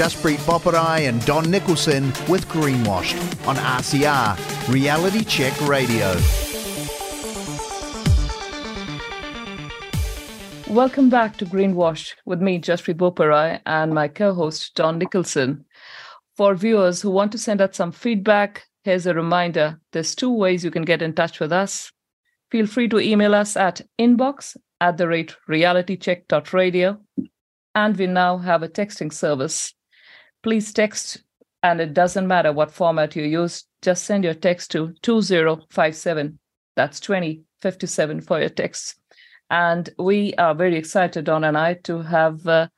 Jaspreet Boparai and Don Nicholson with Greenwashed on RCR, Reality Check Radio. Welcome back to Greenwash with me, Jaspreet Boparai, and my co host, Don Nicholson. For viewers who want to send us some feedback, here's a reminder there's two ways you can get in touch with us. Feel free to email us at inbox at the rate realitycheck.radio. And we now have a texting service. Please text, and it doesn't matter what format you use, just send your text to 2057. That's 2057 for your texts. And we are very excited, Don and I, to have uh,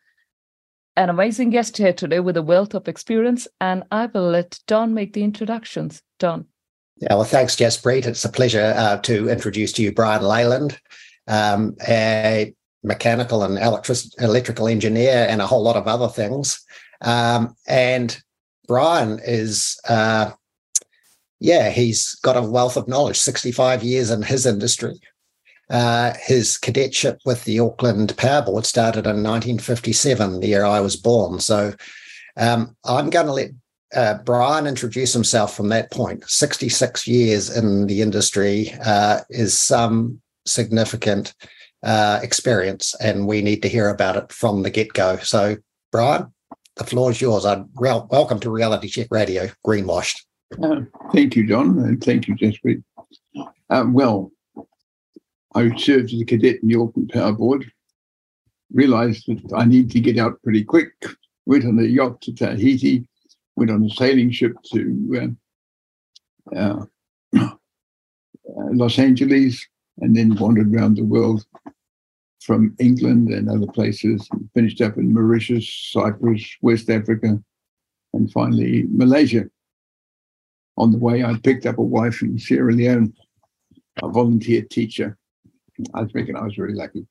an amazing guest here today with a wealth of experience. And I will let Don make the introductions. Don. Yeah, well, thanks, Jess Jaspreet. It's a pleasure uh, to introduce to you Bryan Leyland, um, a mechanical and electric, electrical engineer, and a whole lot of other things. Um, and Bryan is, uh, yeah, he's got a wealth of knowledge, 65 years in his industry. Uh, his cadetship with the Auckland Power Board started in 1957, the year I was born. So um, I'm going to let uh, Bryan introduce himself from that point. 66 years in the industry uh, is some significant uh, experience, and we need to hear about it from the get go. So, Bryan, the floor is yours. Re- welcome to Reality Check Radio, Greenwashed. Uh, thank you, John, and thank you, Jaspreet. Uh, well, I served as a cadet in the Auckland Power Board, realized that I need to get out pretty quick, went on a yacht to Tahiti, went on a sailing ship to uh, uh, uh, Los Angeles, and then wandered around the world from England and other places, finished up in Mauritius, Cyprus, West Africa, and finally Malaysia. On the way, I picked up a wife in Sierra Leone, a volunteer teacher. I reckon I was really lucky.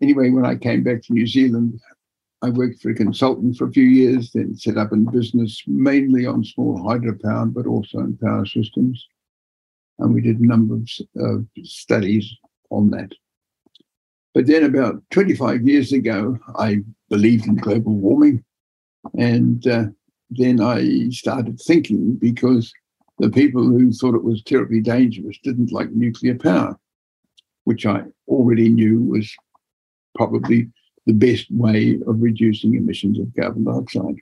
Anyway, when I came back to New Zealand, I worked for a consultant for a few years, then set up in business mainly on small hydropower, but also in power systems. And we did a number of uh, studies on that. But then about 25 years ago, I believed in global warming. And uh, then I started thinking because the people who thought it was terribly dangerous didn't like nuclear power, which I already knew was probably the best way of reducing emissions of carbon dioxide.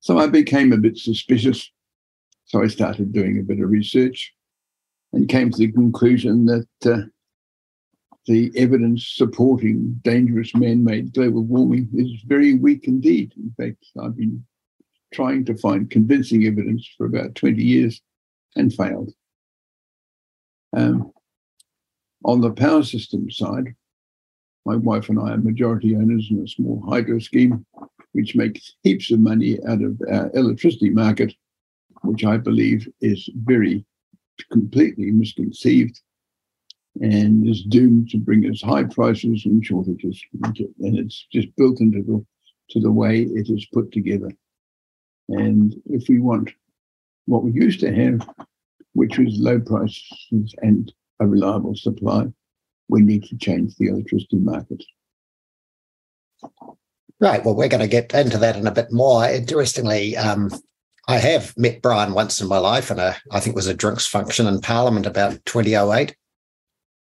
So I became a bit suspicious. So I started doing a bit of research and came to the conclusion that uh, the evidence supporting dangerous man made global warming is very weak indeed. In fact, I've been trying to find convincing evidence for about 20 years and failed. Um, on the power system side, my wife and I are majority owners in a small hydro scheme, which makes heaps of money out of our electricity market, which I believe is very completely misconceived and is doomed to bring us high prices and shortages. And it's just built into the to the way it is put together. And if we want what we used to have, which was low prices and a reliable supply, we need to change the electricity market. Right. Well, we're going to get into that in a bit more. Interestingly, um, I have met Bryan once in my life, and I think it was a drinks function in Parliament about 2008.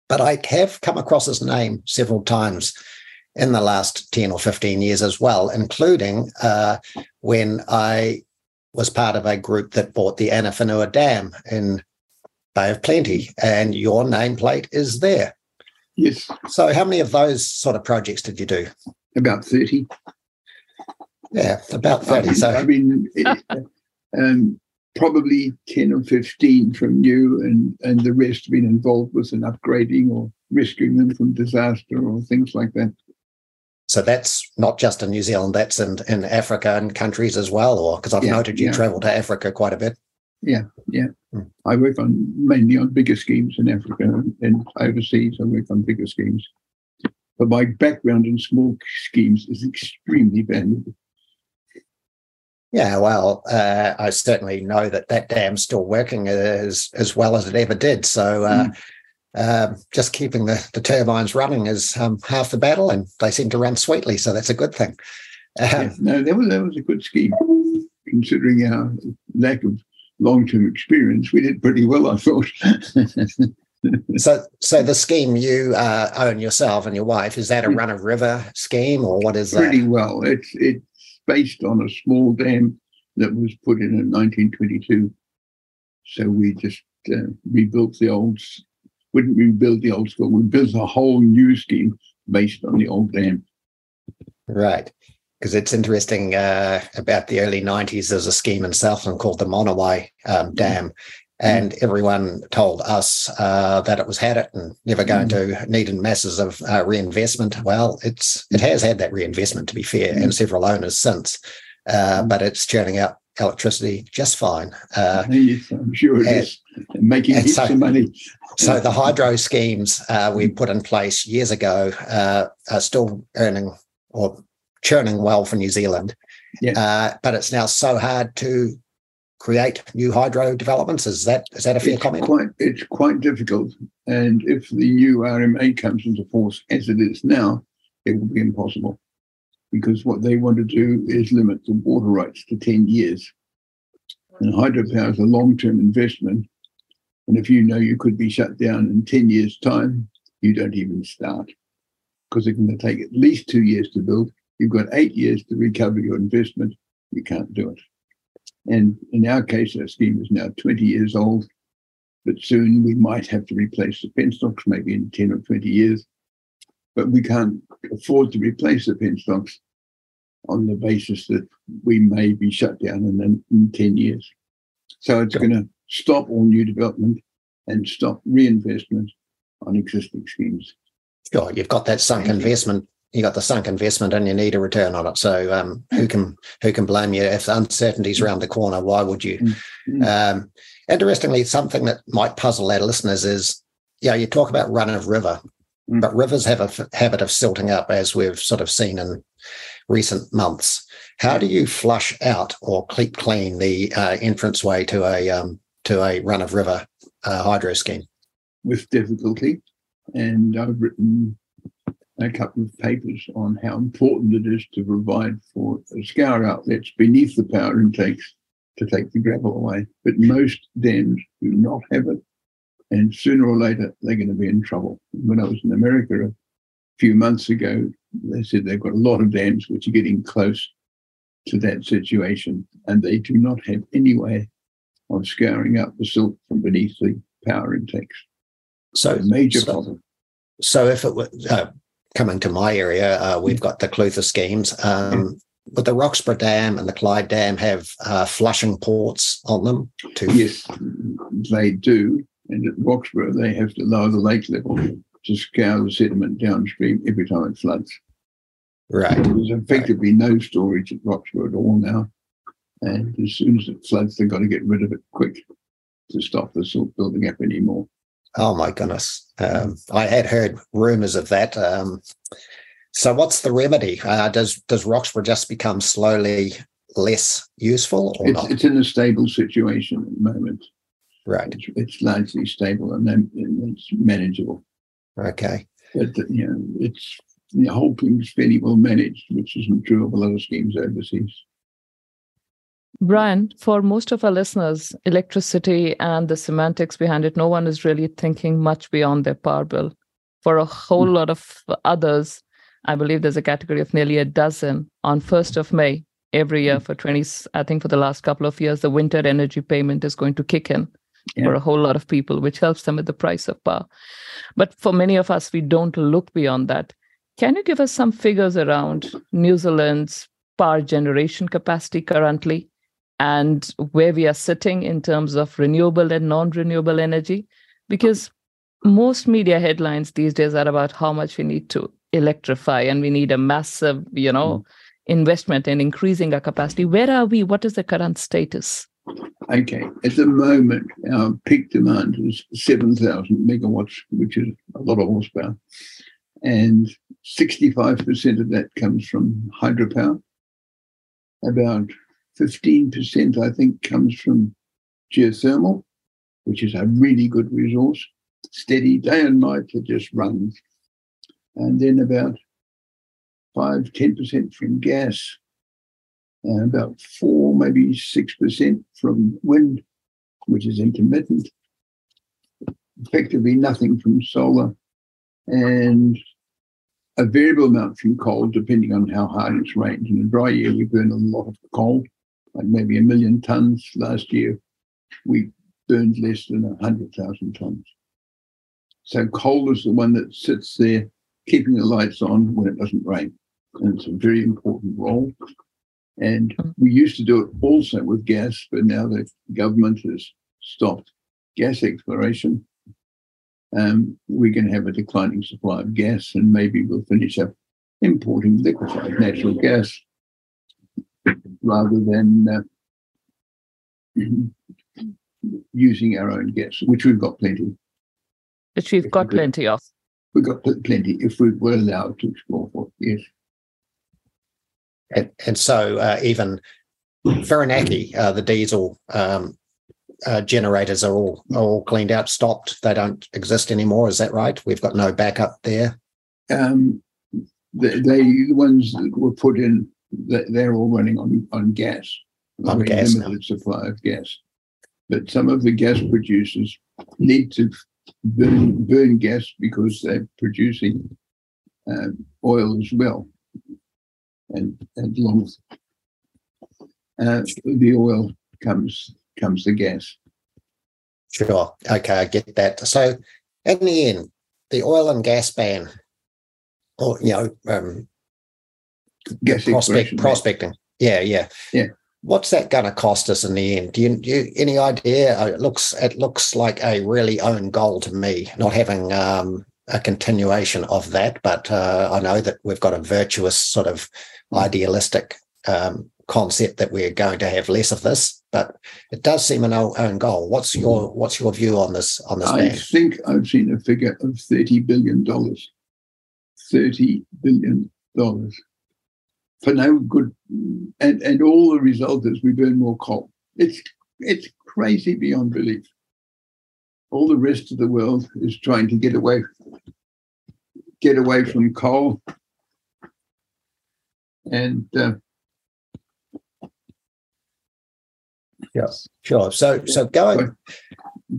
But I have come across his name several times in the last 10 or 15 years as well, including uh, when I was part of a group that bought the Aniwhenua Dam in Bay of Plenty, and your nameplate is there. Yes. So, how many of those sort of projects did you do? About 30. Yeah, about 30. I mean, so, I mean um, probably 10 or 15 from you, and, and the rest been involved with an upgrading or rescuing them from disaster or things like that. So that's not just in New Zealand, that's in, in Africa and countries as well, or because I've Yeah, noted you yeah. travel to Africa quite a bit. Yeah, yeah. Hmm. I work on mainly on bigger schemes in Africa and overseas. I work on bigger schemes. But my background in small schemes is extremely valuable. Yeah, well, uh, I certainly know that that dam's still working as as well as it ever did. So uh, uh, just keeping the, the turbines running is um, half the battle, and they seem to run sweetly. So that's a good thing. Um, no, that was that was a good scheme, considering our lack of long-term experience. We did pretty well, I thought. so, so the scheme you uh, own yourself and your wife is that a run of river scheme, or what is that? pretty well. It's it's based on a small dam that was put in in 1922. So we just uh, rebuilt the old. Wouldn't rebuild the old school. We built a whole new scheme based on the old dam. Right. Because it's interesting uh, about the early 90s, there's a scheme in Southland called the Monowai um, Dam. And everyone told us uh, that it was had it and never going to need in masses of uh, reinvestment. Well, it's it has had that reinvestment to be fair, and several owners since, uh, but it's churning out electricity just fine. Uh, yes, I'm sure it and- is. Making heaps so- of money. So the hydro schemes uh, we put in place years ago uh, are still earning or churning well for New Zealand. Yeah. Uh, but it's now so hard to create new hydro developments. Is that is that a fair it's comment? quite it's quite difficult. And if the new RMA comes into force as it is now, it will be impossible. Because what they want to do is limit the water rights to 10 years. And hydropower is a long-term investment. And if you know you could be shut down in 10 years' time, you don't even start. Because it's going to take at least two years to build. You've got eight years to recover your investment. You can't do it. And in our case, our scheme is now 20 years old, but soon we might have to replace the penstocks, maybe in 10 or 20 years. But we can't afford to replace the penstocks on the basis that we may be shut down in, in 10 years. So it's Sure. going to stop all new development and stop reinvestment on existing schemes. Sure, you've got that sunk investment. You got the sunk investment, and you need a return on it. So um, who can who can blame you if the uncertainty's around the corner? Why would you? Mm. Um, interestingly, something that might puzzle our listeners is, yeah, you talk about run of river, Mm. but rivers have a f- habit of silting up, as we've sort of seen in recent months. How do you flush out or keep clean the uh, entranceway to a um, to a run of river uh, hydro scheme? with difficulty. And I've written a couple of papers on how important it is to provide for scour outlets beneath the power intakes to take the gravel away. But most dams do not have it. And sooner or later, they're going to be in trouble. When I was in America a few months ago, they said they've got a lot of dams which are getting close to that situation, and they do not have any way of scouring out the silt from beneath the power intakes. So A major so- problem. So if it were uh, coming to my area, uh, we've got the Clutha schemes. Um, Would the Roxburgh Dam and the Clyde Dam have uh, flushing ports on them? Yes, they do. And at Roxburgh, they have to lower the lake level to scour the sediment downstream every time it floods. right. There's effectively no storage at Roxburgh at all now. And as soon as it floods, they've got to get rid of it quick to stop the silt building up anymore. Oh my goodness. Um, I had heard rumours of that. Um, so what's the remedy? Uh, does does Roxburgh just become slowly less useful or It's, not? it's in a stable situation at the moment. Right. It's, it's largely stable and, then it's manageable. Okay. But you know, it's the whole thing's fairly well managed, which isn't true of a lot of schemes overseas. Bryan, for most of our listeners, electricity and the semantics behind it, no one is really thinking much beyond their power bill. For a whole Hmm. lot of others, I believe there's a category of nearly a dozen on 1st of May every Hmm. year for 20, I think for the last couple of years, the winter energy payment is going to kick in Yeah. for a whole lot of people, which helps them with the price of power. But for many of us, we don't look beyond that. Can you give us some figures around New Zealand's power generation capacity currently and where we are sitting in terms of renewable and non renewable energy? Because most media headlines these days are about how much we need to electrify and we need a massive, you know, mm. investment in increasing our capacity. Where are we? What is the current status? Okay, at the moment, our peak demand is 7,000 megawatts, which is a lot of horsepower. And 65% of that comes from hydropower. About 15%, I think, comes from geothermal, which is a really good resource, steady day and night, it just runs. And then about 5 10% from gas, and about 4 maybe 6% from wind, which is intermittent, effectively nothing from solar, and a variable amount from coal, depending on how hard it's rained. In a dry year, we burn a lot of coal, like maybe a million tons. Last year, we burned less than 100,000 tons. So coal is the one that sits there keeping the lights on when it doesn't rain. And it's a very important role. And we used to do it also with gas, but now the government has stopped gas exploration. Um, we're going to have a declining supply of gas, and maybe we'll finish up importing liquefied natural gas rather than uh, using our own gas, which we've got plenty. Which we've got plenty of. We've got plenty if we were allowed to explore for yes. And, and so uh, even Whirinaki, uh, the diesel um, uh, generators are all are all cleaned out, stopped. They don't exist anymore. Is that right? We've got no backup there. Um, they, they the ones that were put in, they're all running on on gas. On gas limited now. supply of gas, but some of the gas producers need to burn burn gas because they're producing uh, oil as well, and and long uh, the oil comes comes the gas. Sure. Okay, I get that. So, in the end, the oil and gas ban, or you know, um, gas prospect, prospecting. Yeah, yeah, yeah. What's that going to cost us in the end? Do you, do you any idea? Uh, it looks it looks like a really own goal to me, not having um, a continuation of that. But uh, I know that we've got a virtuous sort of idealistic um, concept that we're going to have less of this, but it does seem an own goal. What's your what's your view on this on this? I ban? think I've seen a figure of thirty billion dollars. Thirty billion dollars for no good, and and all the result is we burn more coal. It's it's crazy beyond belief. All the rest of the world is trying to get away get away from coal, and uh, Yes, sure. So so going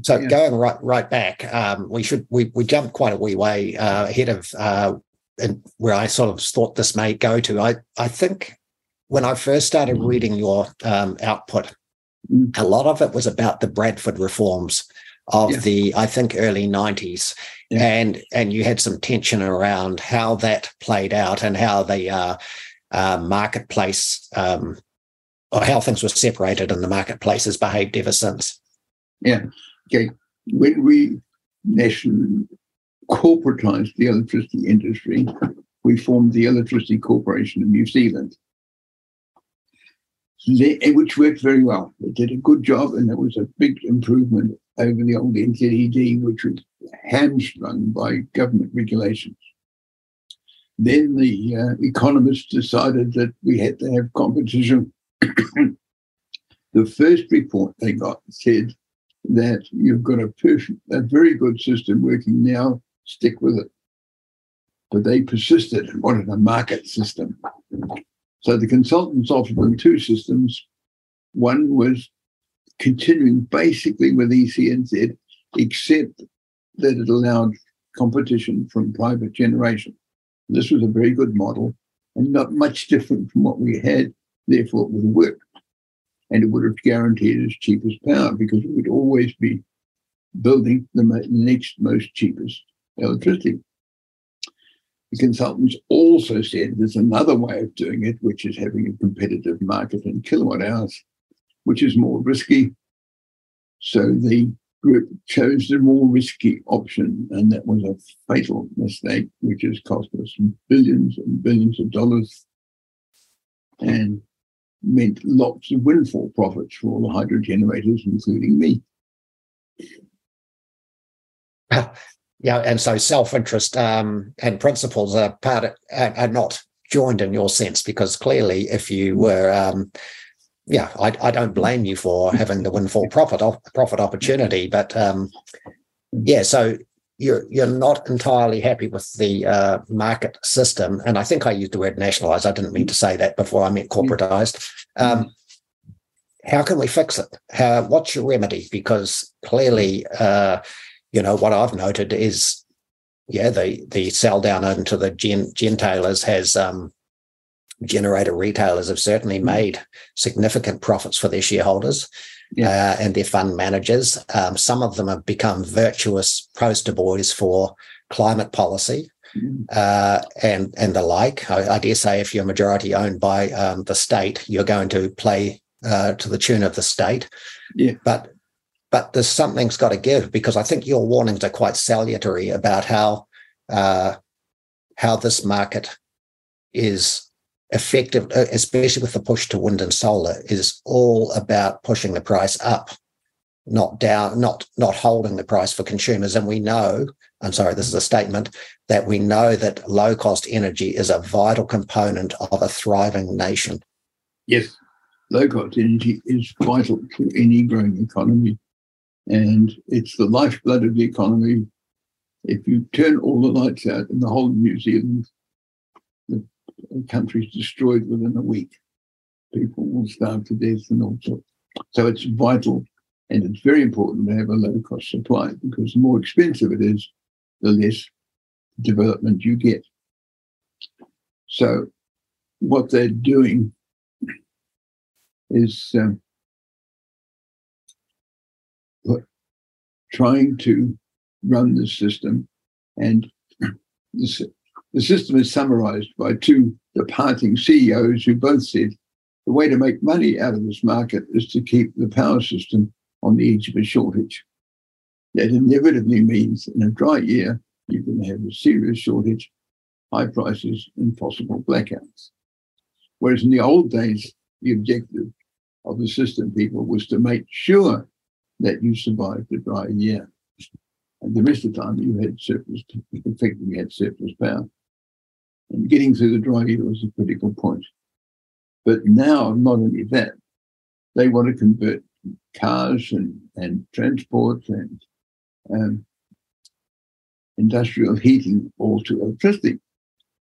so yeah. going right right back, um, we should we we jumped quite a wee way uh, ahead of uh, and where I sort of thought this may go to. I I think when I first started mm. reading your um, output, mm. a lot of it was about the Bradford reforms of yeah. the I think early nineties, yeah. and and you had some tension around how that played out and how the uh, uh, marketplace um, or how things were separated and the marketplace has behaved ever since. Yeah. Okay. When we nationally corporatized the electricity industry, we formed the Electricity Corporation of New Zealand, which worked very well. It did a good job, and it was a big improvement over the old NZED, which was hamstrung by government regulations. Then the uh, economists decided that we had to have competition the first report they got said that you've got a perfect, a very good system working now, stick with it. But they persisted and wanted a market system. So the consultants offered them two systems. One was continuing basically with ECNZ, except that it allowed competition from private generation. This was a very good model and not much different from what we had Therefore, it would work. And it would have guaranteed as cheapest power because it would always be building the next most cheapest electricity. The consultants also said there's another way of doing it, which is having a competitive market in kilowatt hours, which is more risky. So the group chose the more risky option, and that was a fatal mistake, which has cost us billions and billions of dollars. And meant lots of windfall profits for all the hydro generators, including me. Yeah, and so self-interest um, and principles are part of, are, are, not joined in your sense because clearly, if you were, um, yeah, I, I, don't blame you for having the windfall profit profit opportunity, but um, yeah, so you're you're not entirely happy with the uh, market system, and I think I used the word nationalized. I didn't mean to say that before. I meant corporatized. Um, how can we fix it? How, what's your remedy? Because clearly, uh, you know, what I've noted is, yeah, the the sell down into the gen, gentailers has um, generator retailers have certainly mm. made significant profits for their shareholders yeah. uh, and their fund managers. Um, some of them have become virtuous poster boys for climate policy. Mm. Uh, and and the like. I, I, dare say, if you're majority owned by um, the state, you're going to play uh, to the tune of the state. Yeah. But but there's something's got to give because I think your warnings are quite salutary about how uh, how this market is effective, uh, especially with the push to wind and solar, is all about pushing the price up, not down, not not holding the price for consumers. And we know, I'm sorry, this is a statement that we know that low cost energy is a vital component of a thriving nation. Yes, low cost energy is vital to any growing economy, and it's the lifeblood of the economy. If you turn all the lights out in the whole of New Zealand, countries destroyed within a week. People will starve to death and all sorts. So it's vital and it's very important to have a low cost supply because the more expensive it is, the less development you get. So what they're doing is um, trying to run the system and the system is summarized by two departing CEOs who both said the way to make money out of this market is to keep the power system on the edge of a shortage. That inevitably means in a dry year, you're going to have a serious shortage, high prices, and possible blackouts. Whereas in the old days, the objective of the system people was to make sure that you survived the dry year. And the rest of the time you had surplus, effectively had surplus power. And getting through the dry year was a critical point. But now, not only that, they want to convert cars and, and transport and um, industrial heating all to electricity,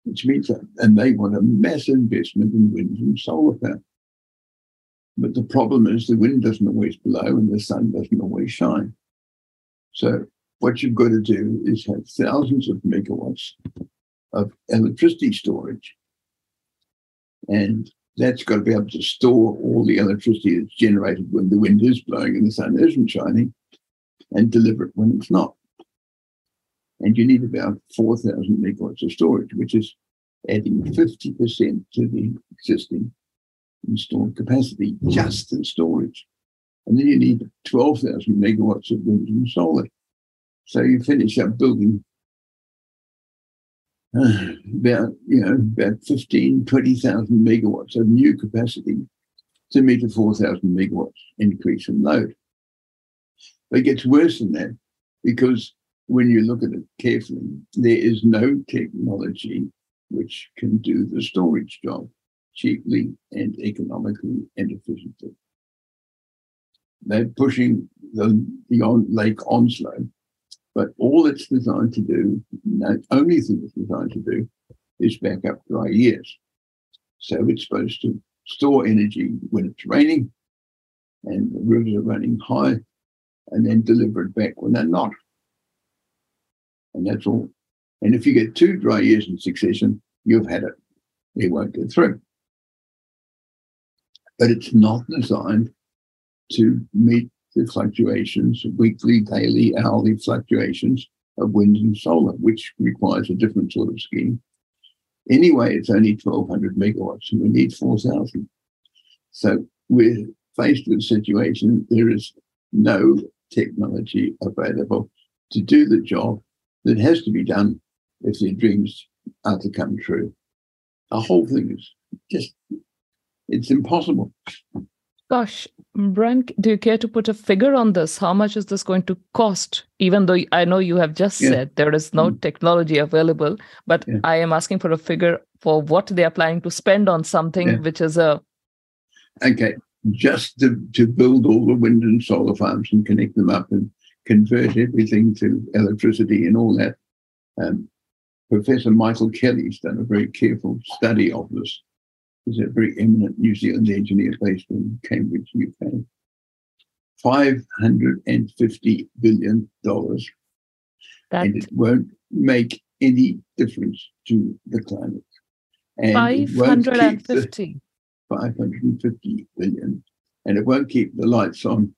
which means that, and they want a massive investment in wind and solar power. But the problem is the wind doesn't always blow and the sun doesn't always shine. So what you've got to do is have thousands of megawatts of electricity storage. And that's got to be able to store all the electricity that's generated when the wind is blowing and the sun isn't shining and deliver it when it's not. And you need about 4,000 megawatts of storage, which is adding 50% to the existing installed capacity just in storage. And then you need 12,000 megawatts of wind and solar. So you finish up building uh, about you know about 15 20,000 megawatts of new capacity to meet a 4,000 megawatts increase in load. But it gets worse than that because when you look at it carefully, there is no technology which can do the storage job cheaply and economically and efficiently. They're pushing the, the on, Lake Onslow but all it's designed to do, the only thing it's designed to do, is back up dry years. So it's supposed to store energy when it's raining and the rivers are running high and then deliver it back when they're not. And that's all. And if you get two dry years in succession, you've had it. It won't get through. But it's not designed to meet the fluctuations, weekly, daily, hourly fluctuations of wind and solar, which requires a different sort of scheme. Anyway, it's only 1,200 megawatts, and we need 4,000. So we're faced with a situation there is no technology available to do the job that has to be done if their dreams are to come true. The whole thing is just, it's impossible. Gosh, Bryan, do you care to put a figure on this? How much is this going to cost? Even though I know you have just yeah. said there is no mm. technology available, but yeah. I am asking for a figure for what they are planning to spend on something yeah. which is a. Okay, just to, to build all the wind and solar farms and connect them up and convert everything to electricity and all that. Um, Professor Michael Kelly's done a very careful study of this. He's a very eminent New Zealand engineer based in Cambridge, UK. $550 billion. That and it won't make any difference to the climate. And it won't keep the 550. 550 billion. And it won't keep the lights on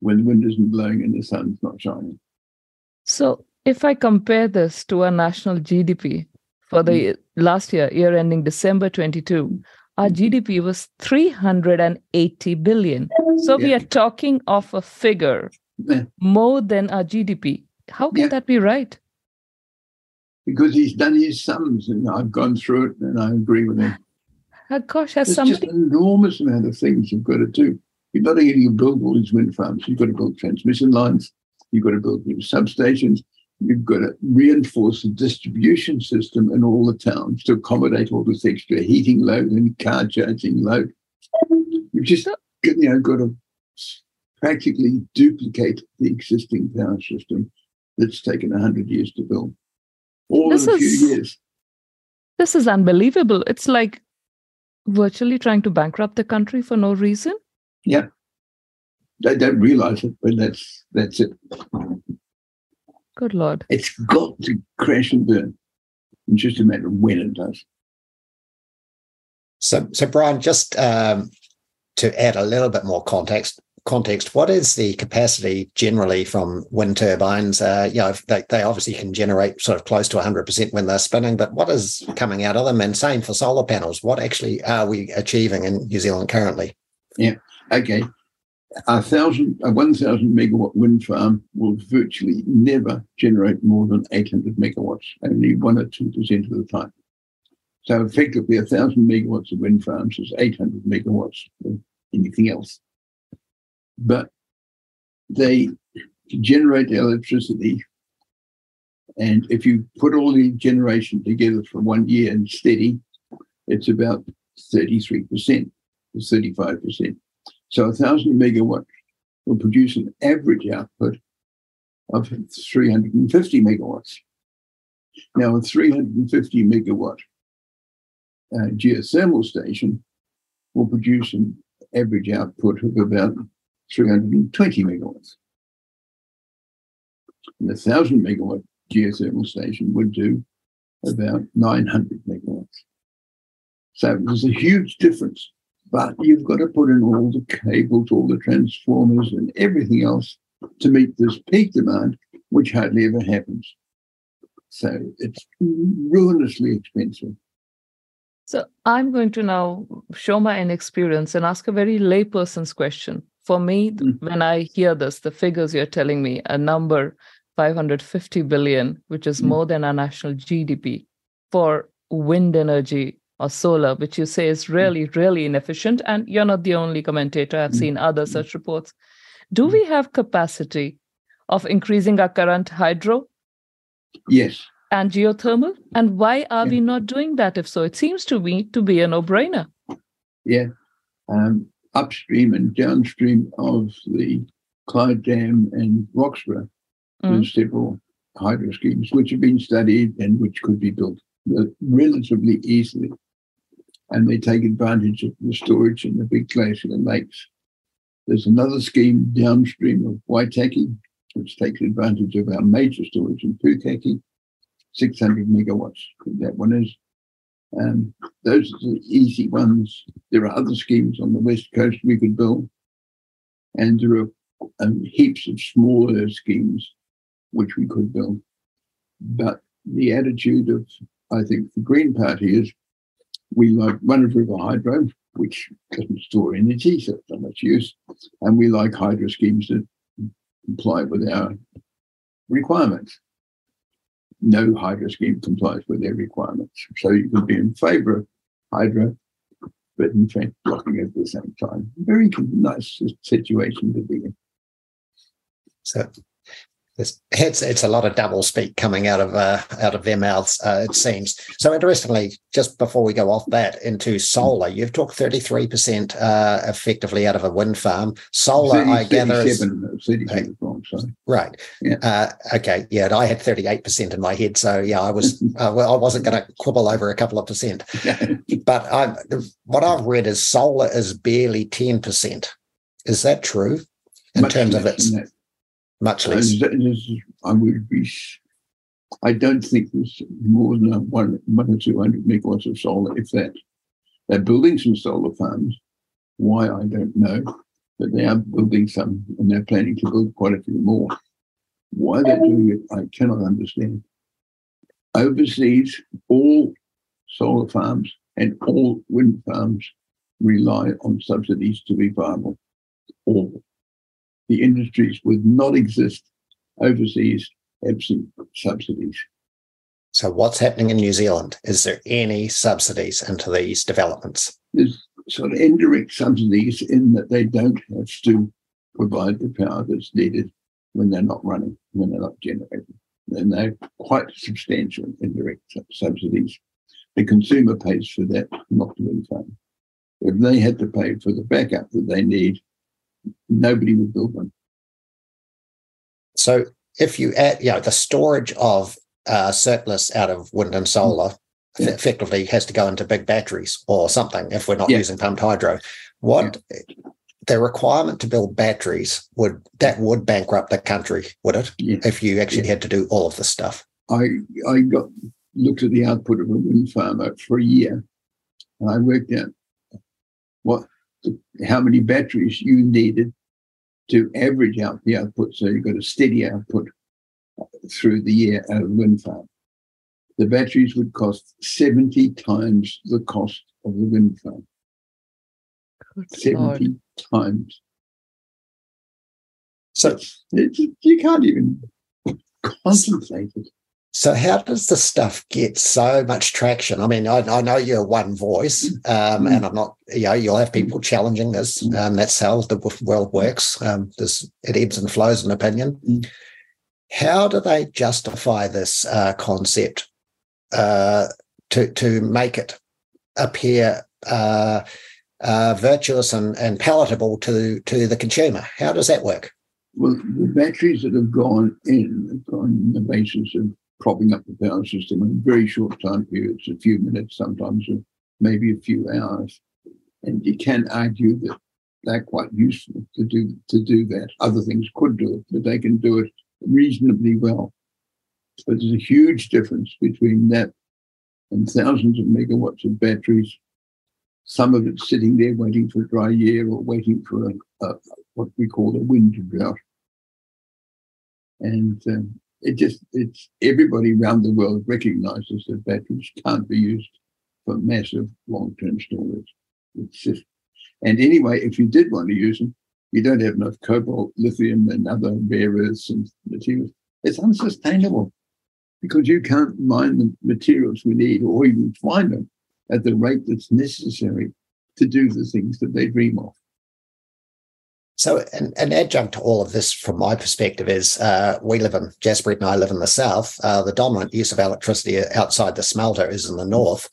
when the wind isn't blowing and the sun's not shining. So if I compare this to our national GDP for the last year, year ending December 22, our GDP was 380 billion. So we are talking of a figure Yeah. more than our GDP. How can Yeah. that be right? Because he's done his sums and I've gone through it and I agree with him. Uh, gosh, has There's somebody just an enormous amount of things you've got to do. Only going to build all these wind farms, you've got to build transmission lines, you've got to build new substations, you've got to reinforce the distribution system in all the towns to accommodate all this extra heating load and car charging load. You've just you know got to practically duplicate the existing power system that's taken hundred years to build. All This in a is- few years. this is unbelievable. It's like virtually trying to bankrupt the country for no reason. Yeah. They don't realize it, but that's that's it. Good Lord. It's got to crash and burn. It's just a matter of when it does. So, so Bryan, just um, to add a little bit more context, context, what is the capacity generally from wind turbines? Uh, you know, they, they obviously can generate sort of close to 100% when they're spinning, but what is coming out of them? And same for solar panels. What actually are we achieving in New Zealand currently? Yeah. Okay. A thousand, a 1,000 megawatt wind farm will virtually never generate more than 800 megawatts, only one or 2% of the time. So effectively, a thousand megawatts of wind farms is 800 megawatts of anything else. But they generate electricity. And if you put all the generation together for one year and steady, it's about 33% to 35%. So a thousand megawatt will produce an average output of 350 megawatts. Now, a 350 megawatt uh, geothermal station will produce an average output of about 320 megawatts. And a thousand megawatt geothermal station would do about 900 megawatts. So there's a huge difference but you've got to put in all the cables, all the transformers, and everything else to meet this peak demand, which hardly ever happens. So it's ruinously expensive. So I'm going to now show my inexperience and ask a very layperson's question. For me, th- Mm. when I hear this, the figures you're telling me, a number 550 billion, which is Mm. more than our national GDP for wind energy or solar, which you say is really, really inefficient. And you're not the only commentator. I've Mm. seen other Mm. such reports. Do we have capacity of increasing our current hydro Yes, and geothermal? And why are Yeah. we not doing that? If so, it seems to me to be a no-brainer. yeah. Um, upstream and downstream of the Clyde Dam and Roxburgh, Mm. there's several hydro schemes which have been studied and which could be built uh, relatively easily. And they take advantage of the storage in the big glacial lakes. There's another scheme downstream of Waitaki, which takes advantage of our major storage in Pukaki, 600 megawatts. That one is. Um, those are the easy ones. There are other schemes on the west coast we could build, and there are um, heaps of smaller schemes which we could build. But the attitude of, I think, the Green Party is we like run river hydro, which doesn't store energy, so it's not much use, and we like hydro schemes that comply with our requirements. No hydro scheme complies with their requirements. So you can be in favour of hydro, but in fact blocking at the same time. Very nice situation to be in. So it's, it's it's a lot of double speak coming out of uh, out of their mouths. Uh, it seems. So interestingly, just before we go off that into solar, you've talked thirty three percent uh, effectively out of a wind farm. Solar, I 30, gather, is 37, 37 is wrong. well. So Right. Yeah. Uh, okay. Yeah. and I had 38% in my head. So, yeah, I was, uh, well, I wasn't going to quibble over a couple of percent. But I, what I've read is solar is barely 10%. Is that true in Much terms of its. Much less? I would be. I don't think there's more than one, one or two hundred megawatts of solar, if that. They're building some solar farms. Why I don't know, but they are building some, and they're planning to build quite a few more. Why they're doing it, I cannot understand. Overseas, all solar farms and all wind farms rely on subsidies to be viable. All the industries would not exist overseas absent subsidies. So, what's happening in New Zealand? Is there any subsidies into these developments? There's sort of indirect subsidies in that they don't have to provide the power that's needed when they're not running, when they're not generating. And they're quite substantial indirect subsidies. The consumer pays for that, not the wind farm. If they had to pay for the backup that they need, nobody would build one. So, if you add, you know, the storage of uh, surplus out of wind and solar Yeah. effectively has to go into big batteries or something if we're not Yeah. using pumped hydro. What the requirement to build batteries would that would bankrupt the country, would it? Yeah. If you actually had to do all of this stuff. I I got looked at the output of a wind farm for a year, and I worked out what how many batteries you needed to average out the output, so you got a steady output through the year out of the wind farm. The batteries would cost seventy times the cost of the wind farm. Good Lord. Seventy times. So you can't even contemplate it. So how does the stuff get so much traction? I mean, I, I know you're one voice, um, Mm. and I'm not. You know, you'll have people challenging this. Mm. Um, that's how the world works. Um, there's it ebbs and flows in opinion. Mm. How do they justify this uh, concept uh, to to make it appear uh, uh, virtuous and, and palatable to to the consumer? How does that work? Well, the batteries that have gone in have gone on the basis of propping up the power system in very short time periods, a few minutes, sometimes or maybe a few hours. And you can argue that they're quite useful to do to do that. Other things could do it, but they can do it reasonably well. But there's a huge difference between that and thousands of megawatts of batteries. Some of it sitting there waiting for a dry year or waiting for a, a what we call a wind drought. And um, it just, it's everybody around the world recognizes that batteries can't be used for massive long term storage. It's just, and anyway, if you did want to use them, you don't have enough cobalt, lithium, and other rare earths and materials. It's unsustainable because you can't mine the materials we need or even find them at the rate that's necessary to do the things that they dream of. So, an, an adjunct to all of this, from my perspective, is uh, we live in Jaspreet and I live in the south. Uh, the dominant use of electricity outside the smelter is in the north.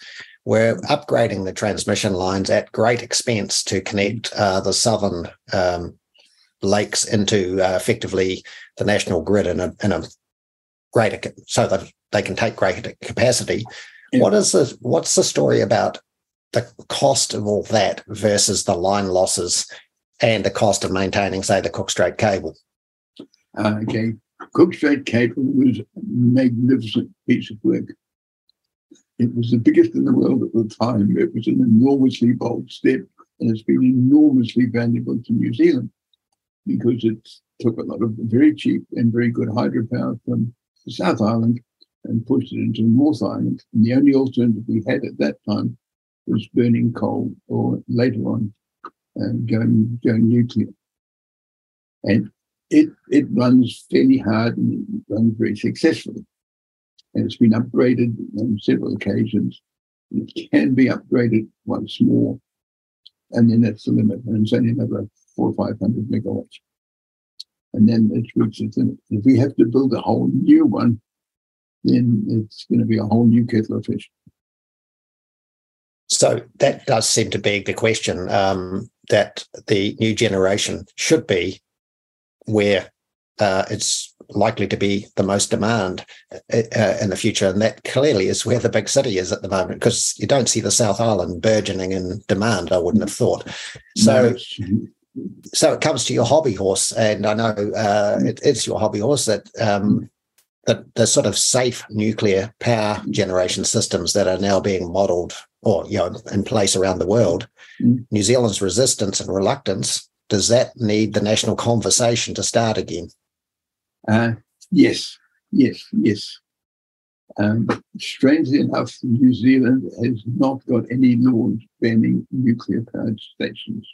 We're upgrading the transmission lines at great expense to connect uh, the southern um, lakes into uh, effectively the national grid in a, in a greater, so that they can take greater capacity. Yeah. What is the what's the story about the cost of all that versus the line losses and the cost of maintaining, say, the Cook Strait cable. Uh, okay. Cook Strait Cable was a magnificent piece of work. It was the biggest in the world at the time. It was an enormously bold step, and it's been enormously valuable to New Zealand because it took a lot of very cheap and very good hydropower from the South Island and pushed it into the North Island. And the only alternative we had at that time was burning coal or later on uh, going, going nuclear. And it it runs fairly hard and it runs very successfully. And it's been upgraded on several occasions. It can be upgraded once more, and then that's the limit. And it's only another four or five hundred megawatts. And then it reaches its limit. If we have to build a whole new one, then it's going to be a whole new kettle of fish. So that does seem to beg the question um, that the new generation should be where uh, it's likely to be the most demand uh, uh, in the future. And that clearly is where the big city is at the moment, because you don't see the South Island burgeoning in demand, I wouldn't have thought. So, so it comes to your hobby horse. And I know uh, it, it's your hobby horse that. Um, the, the sort of safe nuclear power generation systems that are now being modeled or you know in place around the world mm. new zealand's resistance and reluctance does that need the national conversation to start again uh, yes, yes, yes. Um, strangely enough, New Zealand has not got any laws banning nuclear powered stations.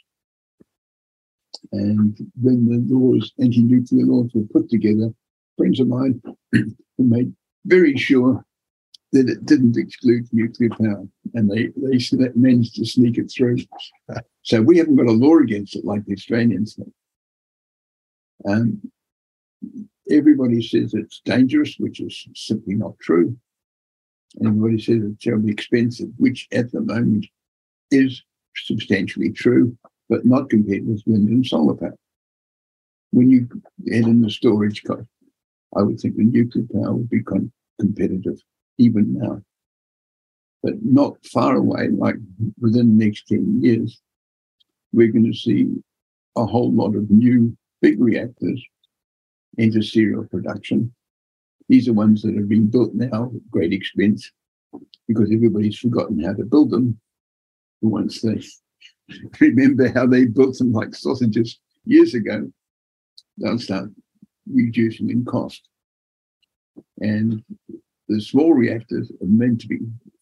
And when the laws, anti nuclear laws, were put together, friends of mine who made very sure that it didn't exclude nuclear power, and they they managed to sneak it through. So we haven't got a law against it like the Australians have. Um, Everybody says it's dangerous, which is simply not true. Everybody says it's terribly expensive, which at the moment is substantially true, but not compared with wind and solar power. When you add in the storage cost, I would think the nuclear power would be con- competitive even now. But not far away, like within the next 10 years, we're going to see a whole lot of new big reactors into serial production. These are ones that are being built now at great expense because everybody's forgotten how to build them. Once they remember how they built them like sausages years ago, they'll start reducing in cost. And the small reactors are meant to be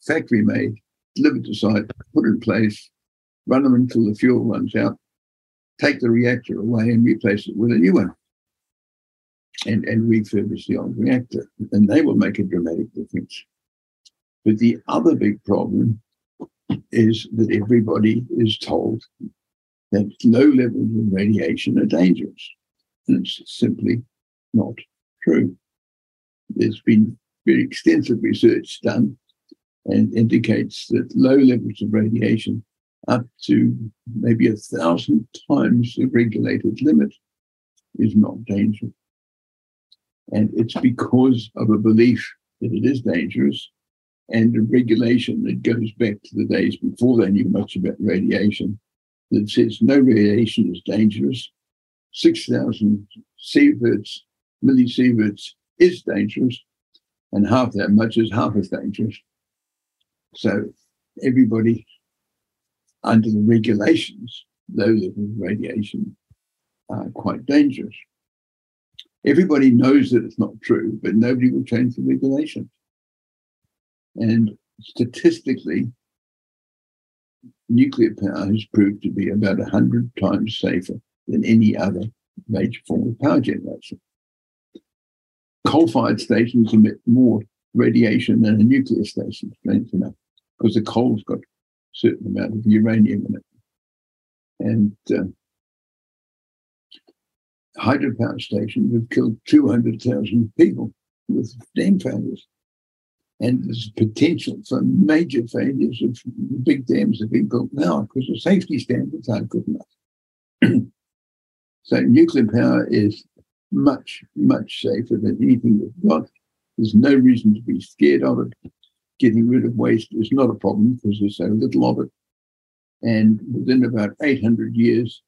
factory made, delivered to site, put in place, run them until the fuel runs out, take the reactor away and replace it with a new one and, and refurbish the old reactor. And they will make a dramatic difference. But the other big problem is that everybody is told that low levels of radiation are dangerous. And it's simply not true. There's been very extensive research done and indicates that low levels of radiation up to maybe a thousand times the regulated limit is not dangerous. And it's because of a belief that it is dangerous and a regulation that goes back to the days before they knew much about radiation that says no radiation is dangerous. 6,000 sieverts, millisieverts is dangerous, and half that much is half as dangerous. So everybody under the regulations, low levels of radiation are quite dangerous. Everybody knows that it's not true, but nobody will change the regulations. And statistically, nuclear power has proved to be about 100 times safer than any other major form of power generation. Coal fired stations emit more radiation than a nuclear station, strange enough, because the coal's got a certain amount of uranium in it. And uh, hydropower stations have killed 200,000 people with dam failures. And there's potential for major failures of big dams that are being built now because the safety standards aren't good enough. so nuclear power is much, much safer than anything we've got. There's no reason to be scared of it. Getting rid of waste is not a problem because there's so little of it. And within about 800 years,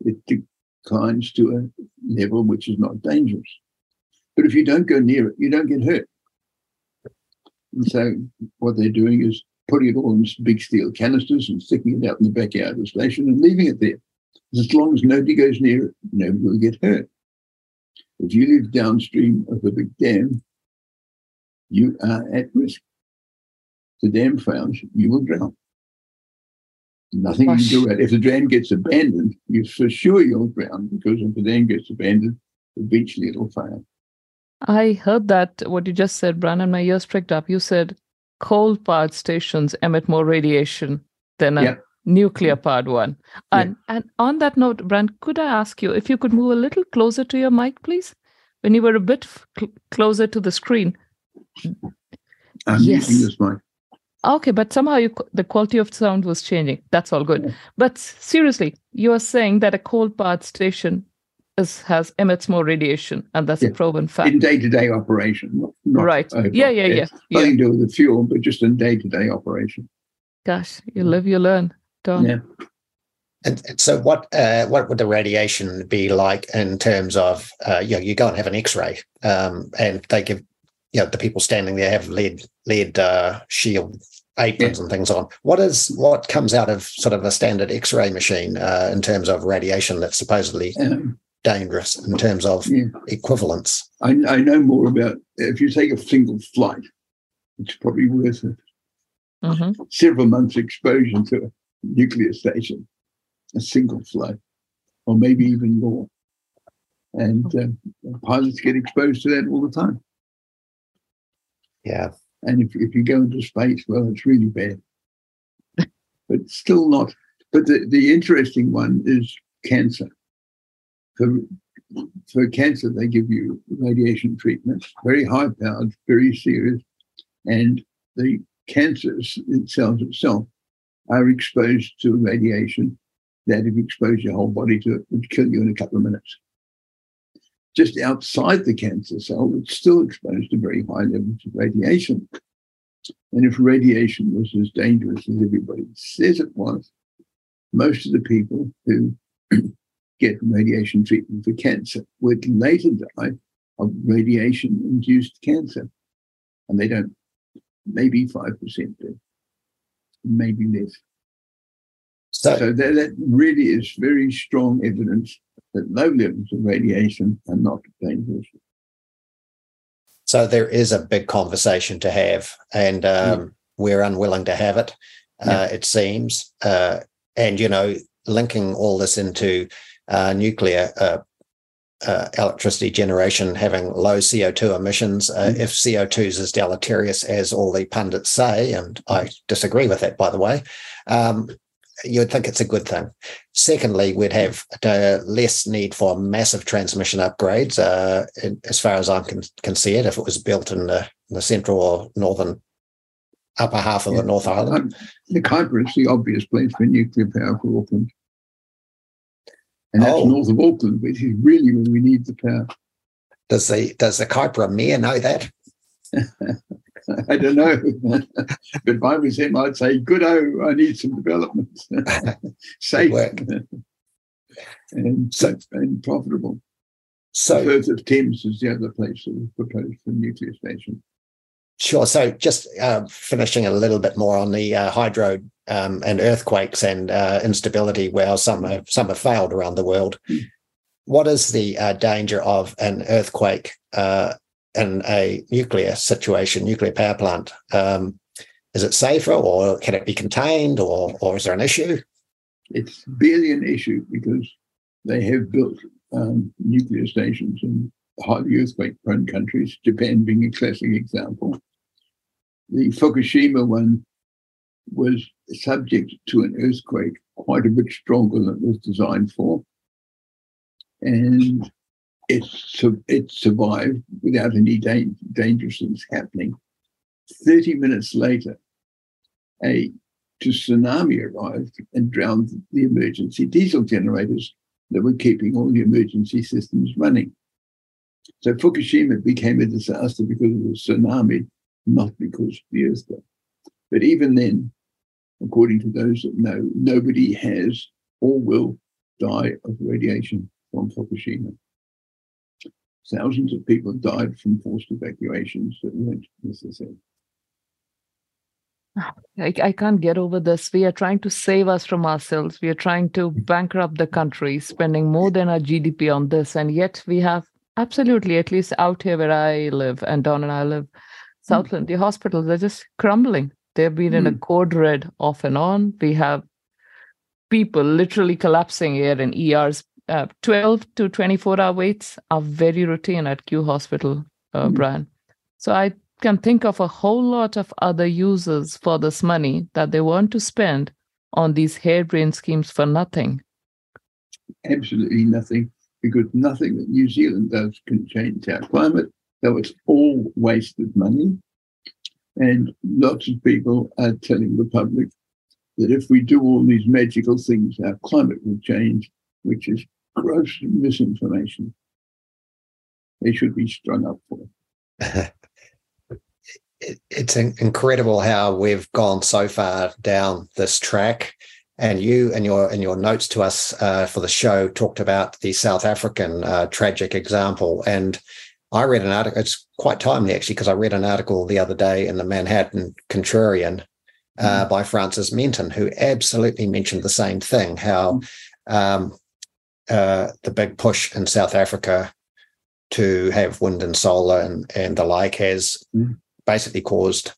it declines to a level which is not dangerous. But if you don't go near it, you don't get hurt. And so what they're doing is putting it all in big steel canisters and sticking it out in the backyard of the station and leaving it there. As long as nobody goes near it, nobody will get hurt. If you live downstream of a big dam, you are at risk. The dam fails, you will drown. Nothing Gosh. you can do it. If the dam gets abandoned, you for sure you'll drown because if the dam gets abandoned, eventually it'll fail. I heard that what you just said, Brandon. My ears pricked up. You said coal powered stations emit more radiation than a yeah. Nuclear powered one. And yeah. and on that note, Brand, could I ask you if you could move a little closer to your mic, please? When you were a bit cl- closer to the screen. Uh, I'm yes. this mic. Okay, but somehow you, the quality of sound was changing. That's all good. Yeah. But seriously, you are saying that a coal powered station is, has emits more radiation, and that's Yeah. a proven fact. in day-to-day operation. Not, not Right. over. Yeah, yeah, yeah, It's yeah. Nothing to do with the fuel, but just in day-to-day operation. Gosh, you live, you learn. Don. Yeah. And and so, what uh, what would the radiation be like in terms of uh, you know you go and have an X-ray, um, and they give you know the people standing there have lead lead uh, shield aprons and things on. What is what comes out of sort of a standard X-ray machine uh, in terms of radiation that's supposedly Um, dangerous in terms of Yeah. equivalence? I, I know more about if you take a single flight, it's probably worth it. hmm several months exposure to a nuclear station, a single flight, or maybe even more. And uh, pilots get exposed to that all the time. Yeah, And if, if you go into space, well, it's really bad. but still not. But the, the interesting one is cancer. For, for cancer, they give you radiation treatment, very high powered, very serious. And the cancer cells itself are exposed to radiation that, if you expose your whole body to it, would kill you in a couple of minutes. Just outside the cancer cell, it's still exposed to very high levels of radiation. And if radiation was as dangerous as everybody says it was, most of the people who get radiation treatment for cancer would later die of radiation induced cancer. And they don't, maybe 5% do, maybe less. so So that, that really is very strong evidence that low levels of radiation are not dangerous. So there is a big conversation to have, and um, we're unwilling to have it. Uh, it seems, uh, and you know, linking all this into uh, nuclear uh, electricity generation having low CO two emissions. Uh, Mm. If CO two is as deleterious as all the pundits say, and I disagree with that, by the way. Um, You'd think it's a good thing. Secondly, we'd have uh, less need for massive transmission upgrades, uh, as far as I can, can see it, if it was built in the, in the central or northern upper half of the North Island. The Kaipara is the obvious place for nuclear power for Auckland. And that's Oh. north of Auckland, which is really where we need the power. Does the does the Kaipara mayor know that? I don't know. but if I was him, I'd say, good oh, I need some development. Safe work. and, So- and profitable. So Firth of Thames is the other place that was proposed for nuclear station. Sure. So just uh, finishing a little bit more on the uh, hydro um, and earthquakes and uh, instability, where some have, some have failed around the world. Hmm. What is the uh, danger of an earthquake uh, in a nuclear situation, nuclear power plant? Um, is it safer, or can it be contained, or or is there an issue? It's barely an issue because they have built um, nuclear stations in highly earthquake prone countries, Japan being a classic example. The Fukushima one was subject to an earthquake quite a bit stronger than it was designed for. And it, it survived without any da- dangerous things happening. 30 minutes later, a tsunami arrived and drowned the emergency diesel generators that were keeping all the emergency systems running. So Fukushima became a disaster because of the tsunami, not because of the earthquake. But even then, according to those that know, nobody has or will die of radiation from Fukushima. Thousands of people died from forced evacuations that weren't necessary. I, I can't get over this. We are trying to save us from ourselves. We are trying to bankrupt the country, spending more than our GDP on this. And yet we have absolutely, at least out here where I live and Don and I live, Southland, the hospitals are just crumbling. They've been in a Mm. code red off and on. We have people literally collapsing here in ERs. Uh, 12 to 24 hour waits are very routine at Kew Hospital, uh, Mm. Bryan. So I can think of a whole lot of other users for this money that they want to spend on these harebrained schemes for nothing. absolutely nothing because nothing that New Zealand does can change our climate, though it's all wasted money. And lots of people are telling the public that if we do all these magical things, our climate will change, which is gross misinformation. They should be strung up for. it. it's incredible how we've gone so far down this track. And you and your and your notes to us uh, for the show talked about the South African uh, tragic example. And I read an article. It's quite timely actually because I read an article the other day in the Manhattan Contrarian uh, mm. by Francis Menton, who absolutely mentioned the same thing. How um, uh, the big push in South Africa to have wind and solar and, and the like has mm. basically caused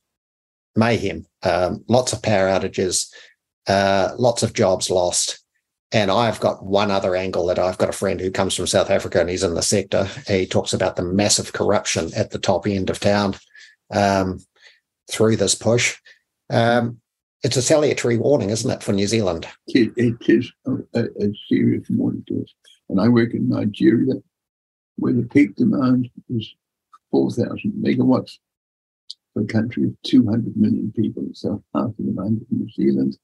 mayhem, um, lots of power outages, uh, lots of jobs lost. And I've got one other angle that I've got a friend who comes from South Africa and he's in the sector. He talks about the massive corruption at the top end of town um, through this push. Um, it's a salutary warning, isn't it, for New Zealand? it, it is a, a, serious warning to us. And I work in Nigeria, where the peak demand is 4,000 megawatts for a country of 200 million people, so half the demand of New Zealand.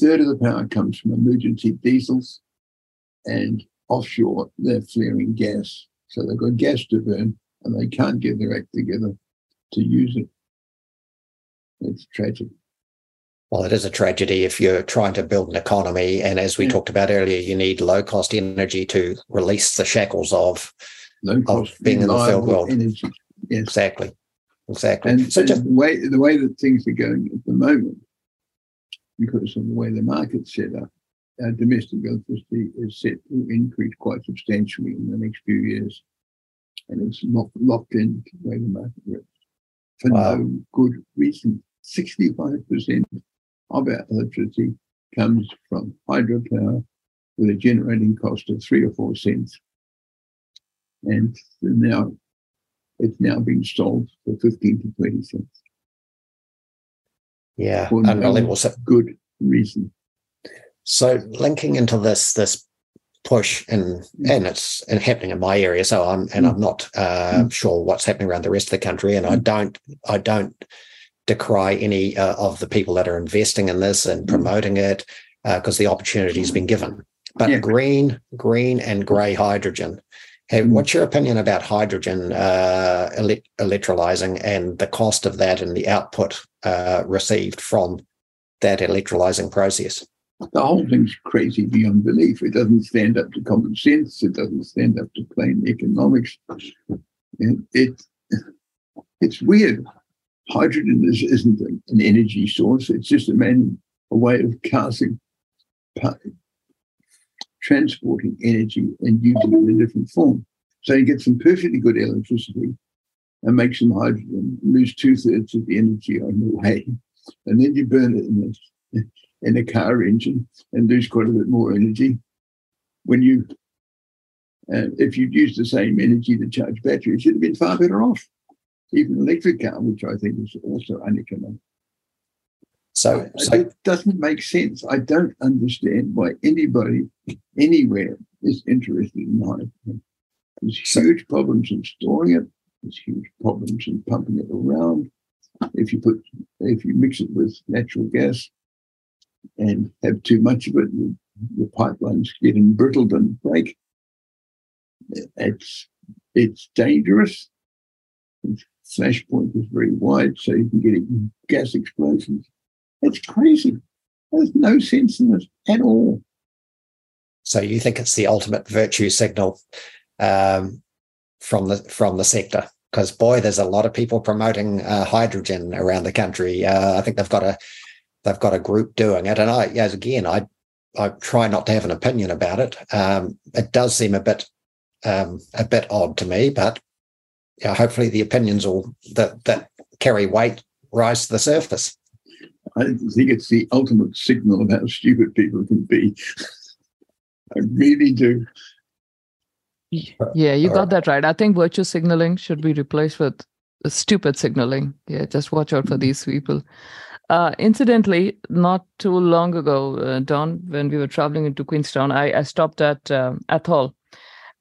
Third of the power comes from emergency diesels, and offshore they're flaring gas. So they've got gas to burn, and they can't get their act together to use it. It's tragic. Well, it is a tragedy if you're trying to build an economy. And as we yeah. talked about earlier, you need low cost energy to release the shackles of, of being in the third world. Energy. Yes. Exactly. Exactly. And, so and just, the way the way that things are going at the moment, because of the way the market's set up, our domestic electricity is set to increase quite substantially in the next few years. And it's not locked in the way the market works for wow. no good reason. 65% of our electricity comes from hydropower with a generating cost of three or four cents. And now it's now being sold for 15 to 20 cents. Yeah, unbelievable. No good reason. So linking into this this push and mm. and it's and happening in my area so i'm and i'm mm. not uh, mm. sure what's happening around the rest of the country and i don't i don't decry any uh, of the people that are investing in this and promoting it because uh, the opportunity has been given. But yeah. green, green, and grey hydrogen. Hey, what's your opinion about hydrogen uh, ele- electrolyzing and the cost of that and the output uh, received from that electrolyzing process? The whole thing's crazy beyond belief. It doesn't stand up to common sense. It doesn't stand up to plain economics. And it, it's weird hydrogen is, isn't an energy source. It's just a, man, a way of casting, transporting energy and using it in a different form. So you get some perfectly good electricity and make some hydrogen, lose two thirds of the energy on the way, and then you burn it in a, in a car engine and lose quite a bit more energy. When you, uh, if you'd used the same energy to charge batteries, you'd have been far better off even an electric car, which I think is also uneconomic. So, so it doesn't make sense. I don't understand why anybody anywhere is interested in hydrogen. There's huge problems in storing it. There's huge problems in pumping it around. If you put, if you mix it with natural gas and have too much of it, the pipelines get embrittled and break. It's it's dangerous. It's flashpoint is very wide, so you can get gas explosions. It's crazy. There's no sense in it at all. So you think it's the ultimate virtue signal um, from the from the sector? Because boy, there's a lot of people promoting uh, hydrogen around the country. Uh, I think they've got a they've got a group doing it, and I, as again, I I try not to have an opinion about it. Um, it does seem a bit um, a bit odd to me, but hopefully the opinions will that that carry weight rise to the surface. I think it's the ultimate signal of how stupid people can be. I really do. Yeah, you got that right. I think virtue signaling should be replaced with stupid signaling. Yeah, just watch out for these people. Uh, incidentally, not too long ago, uh, Don, when we were traveling into Queenstown, I, I stopped at uh, Athol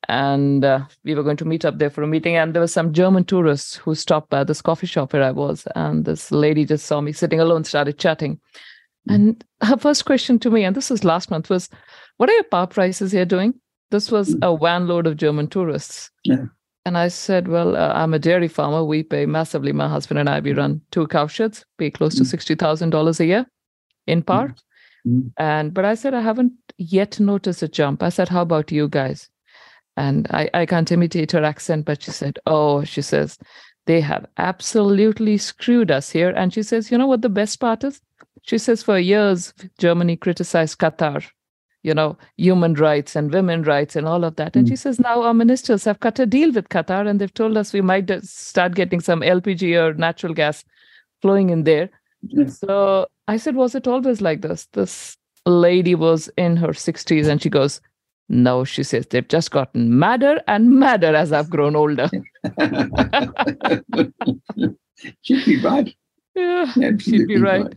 and uh, we were going to meet up there for a meeting and there were some german tourists who stopped by this coffee shop where i was and this lady just saw me sitting alone started chatting And her first question to me, and this was last month, was, "What are your power prices here doing?" This was Mm. a van load of German tourists. Yeah. And I said, Well, uh, I'm a dairy farmer. We pay massively. My husband and I, we run two cow sheds, pay close to Mm. $60,000 a year in power. Mm. And, but I said, I haven't yet noticed a jump. I said, How about you guys? And I, I can't imitate her accent, but she said, Oh, she says, they have absolutely screwed us here. And she says, You know what the best part is? She says, For years, Germany criticized Qatar you know, human rights and women rights and all of that. And Mm. she says now our ministers have cut a deal with Qatar and they've told us we might start getting some LPG or natural gas flowing in there. Yes. So I said, Was it always like this? This lady was in her 60s and she goes, No, she says, they've just gotten madder and madder as I've grown older. She'd be right. yeah, Absolutely she'd be right.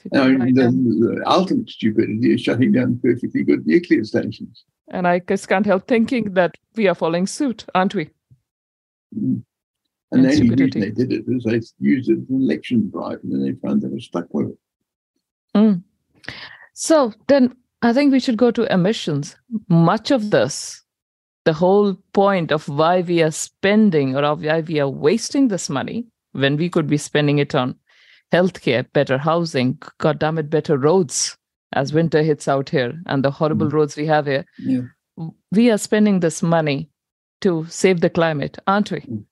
She'd be No, right. the, the ultimate stupidity is shutting down perfectly good nuclear stations. And I just can't help thinking that we are following suit, aren't we? Mm. And And the only reason they did it is they used it as an election drive and then they found they were stuck with it. So then I think we should go to emissions. Much of this, the whole point of why we are spending or of why we are wasting this money when we could be spending it on healthcare, better housing, God damn it, better roads as winter hits out here and the horrible Mm. roads we have here. Yeah. We are spending this money to save the climate, aren't we? Mm.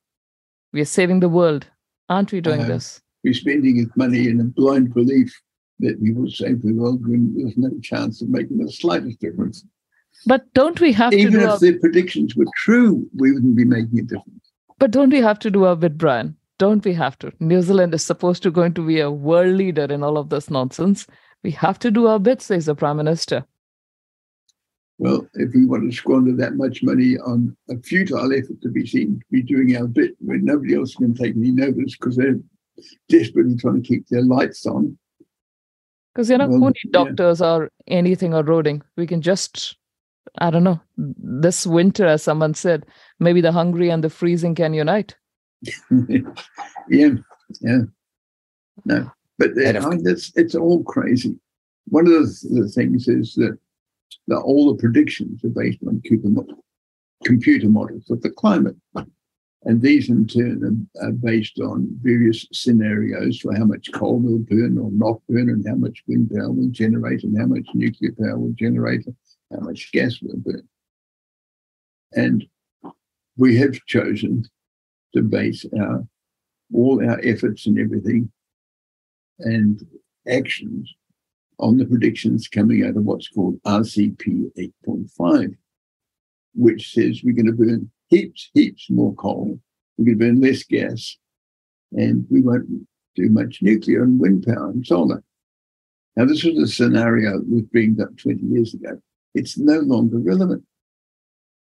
We are saving the world, aren't we doing Uh, this? We're spending money in a blind belief that we will save the world when there's no chance of making the slightest difference. But don't we have to Even if our the predictions were true, we wouldn't be making a difference. But don't we have to do our bit, Bryan? Don't we have to? New Zealand is supposed to going to be a world leader in all of this nonsense. We have to do our bit, says the Prime Minister. Well, if we want to squander that much money on a futile effort to be seen to be doing our bit when nobody else can take any notice because they're desperately trying to keep their lights on, Because you know, Well, who need yeah. doctors or anything or roading? We can just, I don't know, this winter, as someone said, maybe the hungry and the freezing can unite. yeah, yeah, no, but uh, I mean, it's it's all crazy. One of the, the things is that, that all the predictions are based on computer, mo- computer models of the climate, and these in turn are, based on various scenarios for how much coal will burn or not burn, and how much wind power will generate, and how much nuclear power will generate, how much gas will burn. And we have chosen to base our all our efforts and everything and actions on the predictions coming out of what's called RCP 8.5, which says we're going to burn heaps, heaps more coal, We could burn less gas, and we won't do much nuclear and wind power and solar. Now, this was a scenario that was dreamed up 20 years ago. It's no longer relevant.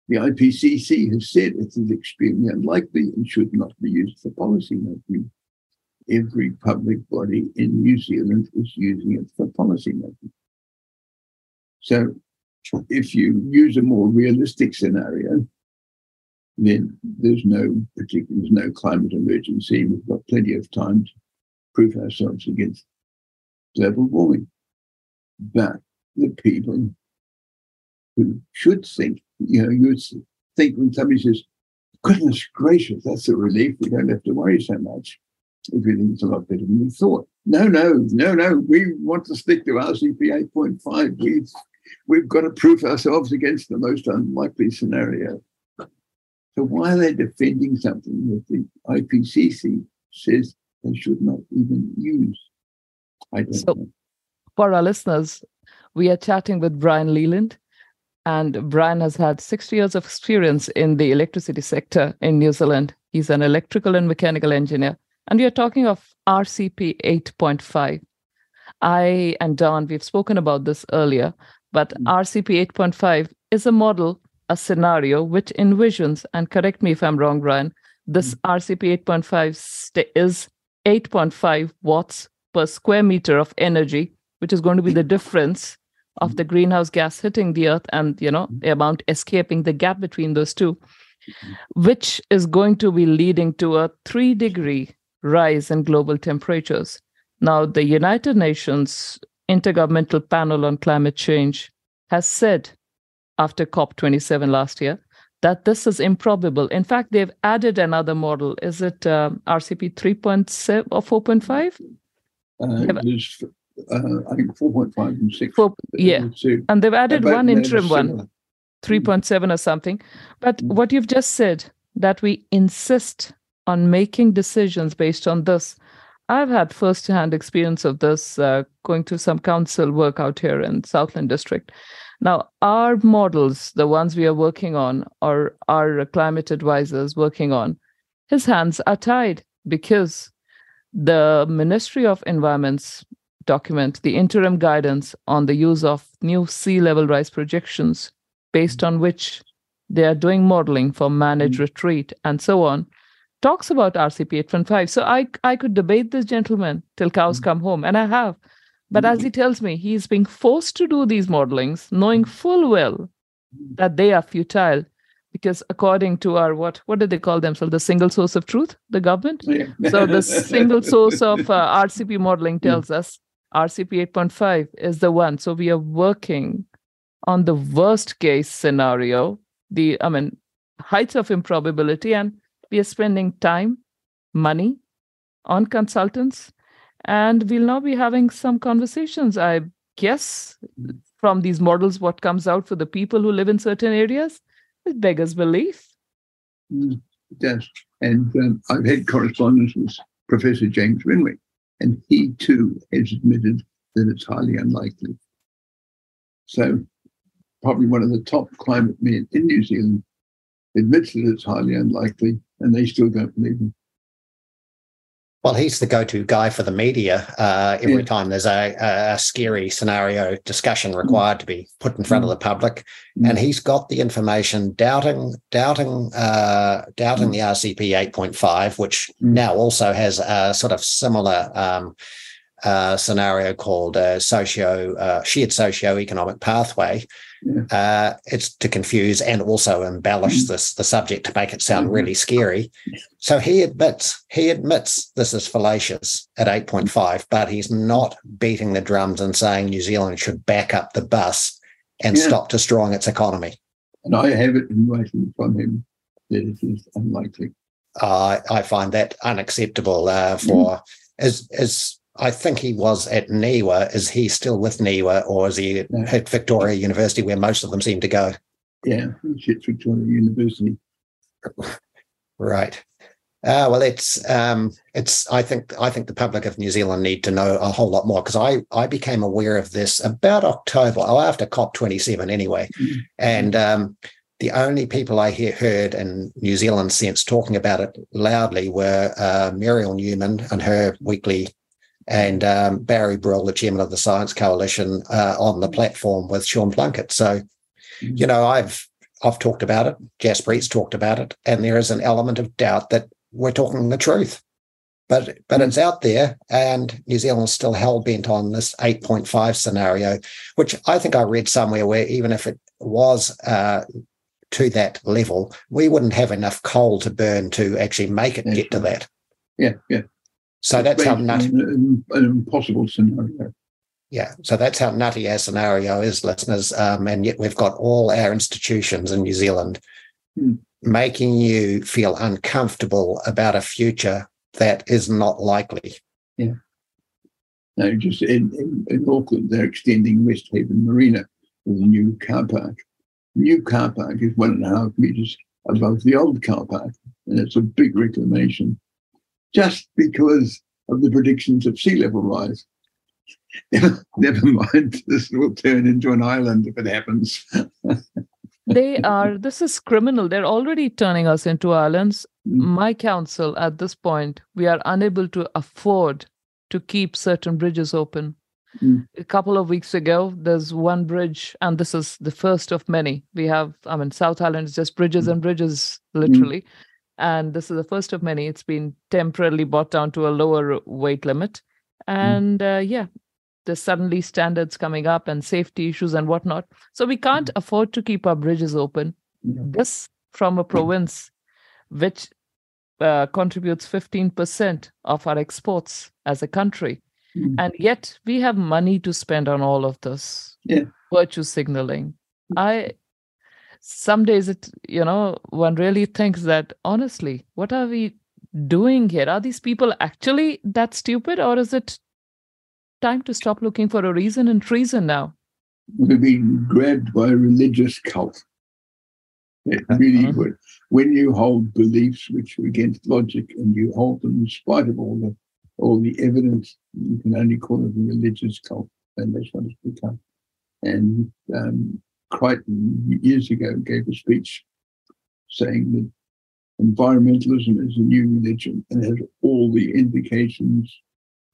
The IPCC has said it is extremely unlikely and should not be used for policy making. Every public body in New Zealand is using it for policy making. So, if you use a more realistic scenario, then there's no particular, there's no climate emergency. We've got plenty of time to prove ourselves against global warming. But the people who should think, you know, you think when somebody says, goodness gracious, that's a relief. We don't have to worry so much. Everything's a lot better than we thought. No, no, no, no. We want to stick to RCP 8.5. We've, we've got to prove ourselves against the most unlikely scenario. So why are they defending something that the IPCC says they should not even use? I don't So- know. For our listeners, we are chatting with Bryan Leyland. And Bryan has had 60 years of experience in the electricity sector in New Zealand. He's an electrical and mechanical engineer. And we are talking of RCP 8.5. I and Don, we've spoken about this earlier, but Mm. RCP 8.5 is a model, a scenario which envisions, and correct me if I'm wrong, Ryan, this mm-hmm. RCP 8.5 st- is 8.5 watts per square meter of energy, which is going to be the difference of mm-hmm. the greenhouse gas hitting the earth and you know mm-hmm. the amount escaping the gap between those two which is going to be leading to a 3 degree rise in global temperatures. Now, the United Nations Intergovernmental Panel on Climate Change has said after COP27 last year that this is improbable. In fact, they've added another model. Is it uh, RCP 3.7 or 4.5? Uh, there's, uh, I think 4.5 and 6. Four, yeah. And they've added one interim one, 3.7 or something. But mm. what you've just said, that we insist on making decisions based on this. I've had first-hand experience of this uh, going to some council work out here in Southland District. Now, our models, the ones we are working on, or our climate advisors working on, his hands are tied because the Ministry of Environment's document, the interim guidance on the use of new sea level rise projections, based on which they are doing modeling for managed mm-hmm. retreat and so on, talks about RCP 8.5. So I, I could debate this gentleman till cows mm-hmm. come home, and I have. But as hmm. he tells me, he's being forced to do these modelings, knowing hmm. full well that they are futile. Because according to our what what did they call themselves? The single source of truth, the government. Yeah. so the single source of uh, RCP modeling hmm. tells us RCP 8.5 is the one. So we are working on the worst case scenario, the I mean heights of improbability, and we are spending time, money on consultants and we'll now be having some conversations, I guess, from these models, what comes out for the people who live in certain areas, it beggars belief. Mm, it. And um, I've had correspondence with Professor James Renwick, and he too has admitted that it's highly unlikely. So, probably one of the top climate men in New Zealand admits that it's highly unlikely, and they still don't believe him. Well, he's the go-to guy for the media uh, every yeah. time there's a, a, scary scenario discussion mm. required mm. to be put in front mm. of the public, mm. and he's got the information doubting, doubting, uh, doubting mm. the RCP 8.5, which mm. now also has a sort of similar um, uh, scenario called a socio uh, shared socio-economic pathway, yeah. Uh, it's to confuse and also embellish mm. this the subject to make it sound mm-hmm. really scary. So he admits he admits this is fallacious at 8.5, but he's not beating the drums and saying New Zealand should back up the bus and yeah. stop destroying its economy. And I have it in writing from him that it is unlikely. Uh, I find that unacceptable uh, for mm. as as I think he was at NIWA. Is he still with NIWA or is he at Victoria University where most of them seem to go? Yeah, he's at Victoria University. Right. Uh, well, it's um, it's. I think I think the public of New Zealand need to know a whole lot more because I I became aware of this about October, oh, after COP twenty seven anyway, mm-hmm. and um, the only people I hear, heard in New Zealand since talking about it loudly were uh, Muriel Newman and her weekly and um, Barry Brill, the chairman of the Science Coalition, uh, on the platform with Sean Plunkett. So, you know, I've I've talked about it. Jaspreet's talked about it, and there is an element of doubt that we're talking the truth. But but it's out there, and New Zealand's still hell bent on this 8.5 scenario, which I think I read somewhere where even if it was uh, to that level, we wouldn't have enough coal to burn to actually make it get to that. Yeah, yeah. So that's how nutty. An, an impossible scenario. Yeah, so that's how nutty our scenario is, listeners. Um, and yet we've got all our institutions in New Zealand hmm. making you feel uncomfortable about a future that is not likely. Yeah. No, just in, in, in Auckland, they're extending Westhaven Marina with a new car park. The new car park is one and a half metres above the old car park, and it's a big reclamation just because of the predictions of sea level rise. Never, never mind, this will turn into an island if it happens. they are, this is criminal. They're already turning us into islands. Mm. My counsel at this point, we are unable to afford to keep certain bridges open. Mm. A couple of weeks ago, there's one bridge, and this is the first of many. We have, I mean, South Island is just bridges mm. and bridges, literally. And this is the first of many. It's been temporarily brought down to a lower weight limit, hmm. and mm. uh, yeah, there's suddenly standards coming up and safety issues and whatnot. So we can't mm. afford to keep our bridges open. This from a province which uh, contributes 15% of our exports as a country. Mm. And yet we have money to spend on all of this yeah. virtue signaling. I some days it you know one really thinks that honestly what are we doing here? Are these people actually that stupid or is it time to stop looking for a reason and treason now? We've been grabbed by a religious cult. It really uh-huh. would. When you hold beliefs which are against logic and you hold them in spite of all the all the evidence you can only call it a religious cult and that's what it's become. And um, Crichton years ago gave a speech saying that environmentalism is a new religion and has all the indications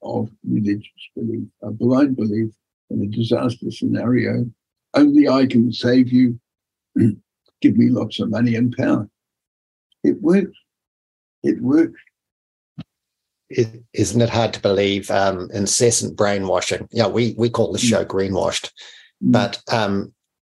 of religious belief, a blind belief in a disaster scenario. Only I can save you. Give me lots of money and power. It works. It works. is isn't it hard to believe um, incessant brainwashing? Yeah, we we call this mm. show greenwashed, mm. but um,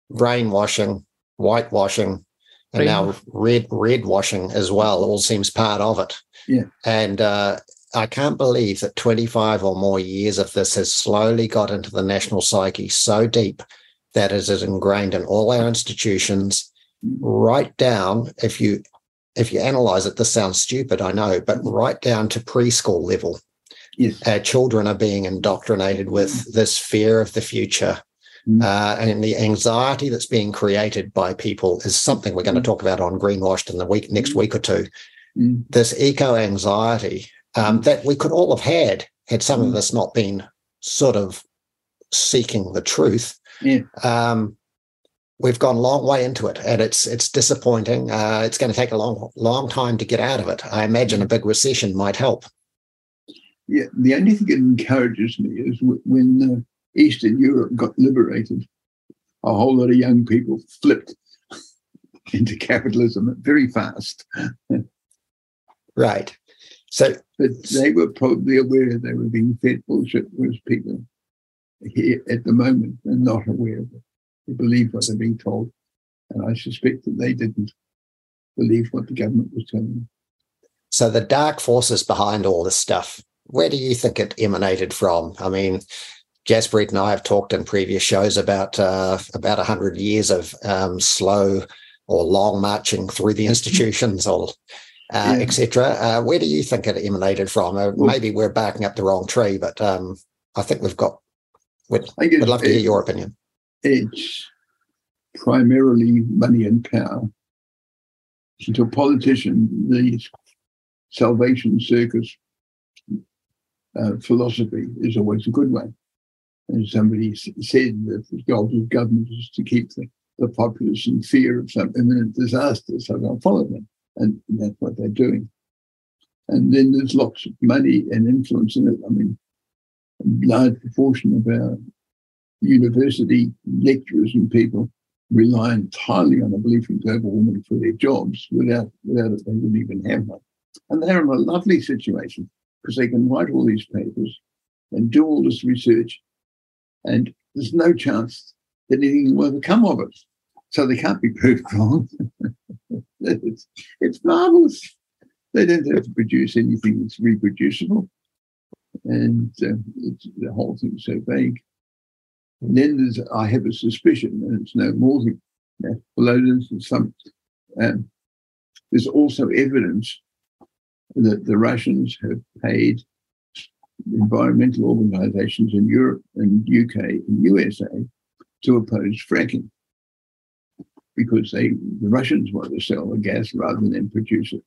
brainwashing, whitewashing, and now red red washing as well. All seems part of it. Yeah. And uh, I can't believe that 25 or more years of this has slowly got into the national psyche so deep that it is ingrained in all our institutions, right down. If you if you analyze it, this sounds stupid, I know, but right down to preschool level. Yes. Our children are being indoctrinated with this fear of the future, Mm. Uh, and the anxiety that's being created by people is something we're going to mm. talk about on Greenwashed in the week next mm. week or two. Mm. This eco anxiety um, that we could all have had had some of us not been sort of seeking the truth. Yeah. Um, we've gone a long way into it, and it's it's disappointing. Uh, it's going to take a long long time to get out of it. I imagine a big recession might help. Yeah, the only thing that encourages me is when uh, Eastern Europe got liberated, a whole lot of young people flipped into capitalism very fast. right. So, but they were probably aware they were being fed bullshit, whereas people here at the moment are not aware of it. They believe what they're being told. And I suspect that they didn't believe what the government was telling them. So the dark forces behind all this stuff, where do you think it emanated from? I mean, Jaspreet and I have talked in previous shows about uh, about hundred years of um, slow or long marching through the institutions or uh, yeah. etc. Uh, where do you think it emanated from? Uh, maybe we're backing up the wrong tree, but um, I think we've got. We'd, we'd love to hear your opinion. It's primarily money and power. To a politician, the salvation circus uh, philosophy is always a good one. And somebody said that the goal of government is to keep the, the populace in fear of some imminent disaster, so they'll follow them. And that's what they're doing. And then there's lots of money and influence in it. I mean, a large proportion of our university lecturers and people rely entirely on a belief in global warming for their jobs. Without, without it, they wouldn't even have one. And they're in a lovely situation because they can write all these papers and do all this research and there's no chance that anything will ever come of it. So they can't be proved wrong. it's, it's marvelous. They don't have to produce anything that's reproducible. And uh, the whole thing's so vague. And then there's, I have a suspicion, and it's no more than that, below there's some, um, there's also evidence that the Russians have paid environmental organizations in Europe and UK and USA to oppose fracking because they the Russians want to sell the gas rather than produce it.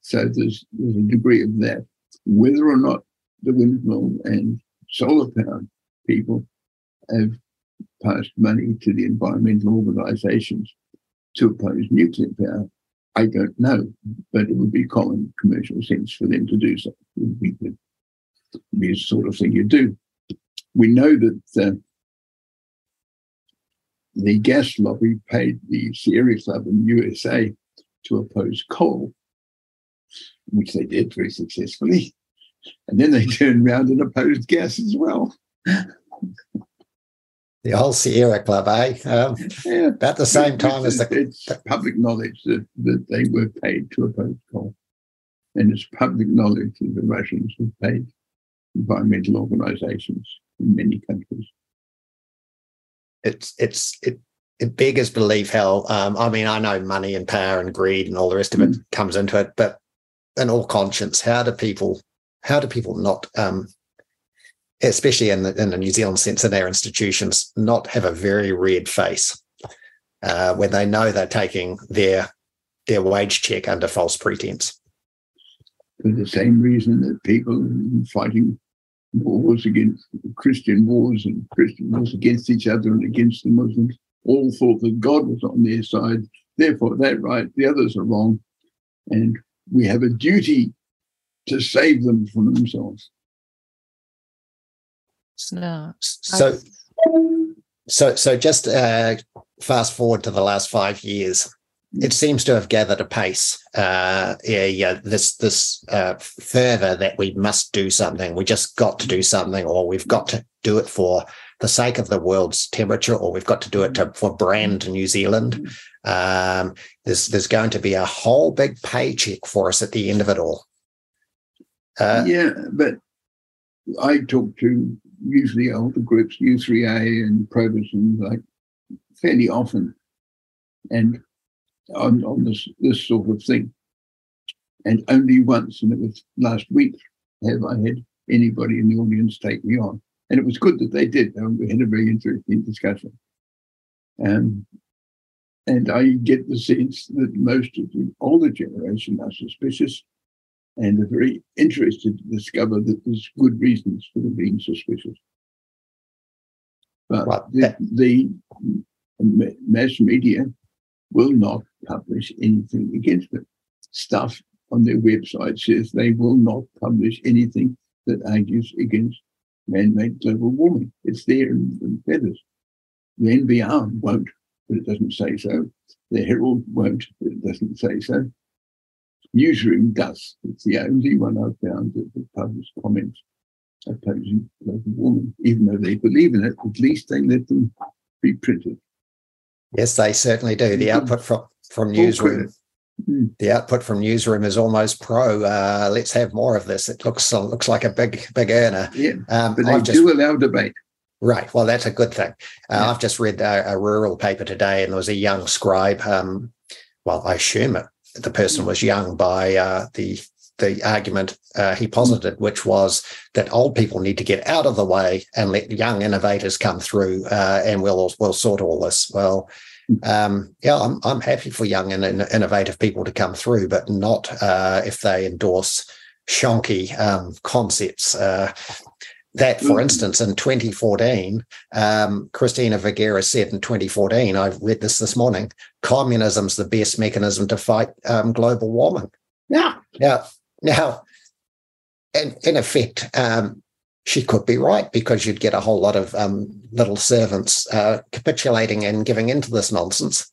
So there's there's a degree of that. Whether or not the windmill and solar power people have passed money to the environmental organizations to oppose nuclear power, I don't know, but it would be common commercial sense for them to do so. It would be be the sort of thing you do. We know that uh, the gas lobby paid the Sierra Club in USA to oppose coal, which they did very successfully. And then they turned around and opposed gas as well. The whole Sierra Club, eh? Um, yeah. About the same time it's, as the. It's public knowledge that, that they were paid to oppose coal. And it's public knowledge that the Russians were paid environmental organizations in many countries. It's it's it it beggars belief how um, I mean I know money and power and greed and all the rest of it mm. comes into it, but in all conscience, how do people how do people not um, especially in the, in the New Zealand sense in their institutions, not have a very red face uh, when they know they're taking their their wage check under false pretense. For the same reason that people fighting wars against Christian wars and Christian wars against each other and against the Muslims all thought that God was on their side. Therefore, they're right, the others are wrong. And we have a duty to save them from themselves. No. So, so, so just uh, fast forward to the last five years it seems to have gathered a pace. Uh, yeah, yeah, this this uh, further that we must do something. We just got to do something, or we've got to do it for the sake of the world's temperature, or we've got to do it to, for brand New Zealand. Um, there's there's going to be a whole big paycheck for us at the end of it all. Uh, yeah, but I talk to usually older groups, U3A and Probus, and like fairly often, and on, on this, this sort of thing. And only once, and it was last week, have I had anybody in the audience take me on. And it was good that they did. We had a very interesting discussion. Um, and I get the sense that most of the older generation are suspicious and are very interested to discover that there's good reasons for them being suspicious. But well, the, the mass media will not publish anything against it. Stuff on their website says they will not publish anything that argues against man-made global warming. It's there in, in feathers. The NBR won't, but it doesn't say so. The Herald won't, but it doesn't say so. Newsroom does. It's the only one I've found that, that publishes comments opposing global warming. Even though they believe in it, at least they let them be printed. Yes, they certainly do. The output from from newsroom, hmm. the output from newsroom is almost pro. Uh, let's have more of this. It looks uh, looks like a big big earner. Yeah, um, but they I've do just, allow debate. Right. Well, that's a good thing. Uh, yeah. I've just read a, a, rural paper today, and there was a young scribe. Um, well, I assume it, the person was young by uh, the the argument uh, he posited, which was that old people need to get out of the way and let young innovators come through, uh, and we'll we'll sort all this. Well, um, yeah, I'm I'm happy for young and, and, innovative people to come through, but not uh, if they endorse shonky um, concepts. Uh, that, for mm. instance, in 2014, um, Christina Figueres said in 2014, I read this this morning, communism's the best mechanism to fight um, global warming. Yeah. Yeah. Now, in, in effect, um, she could be right because you'd get a whole lot of um, little servants uh, capitulating and giving into this nonsense.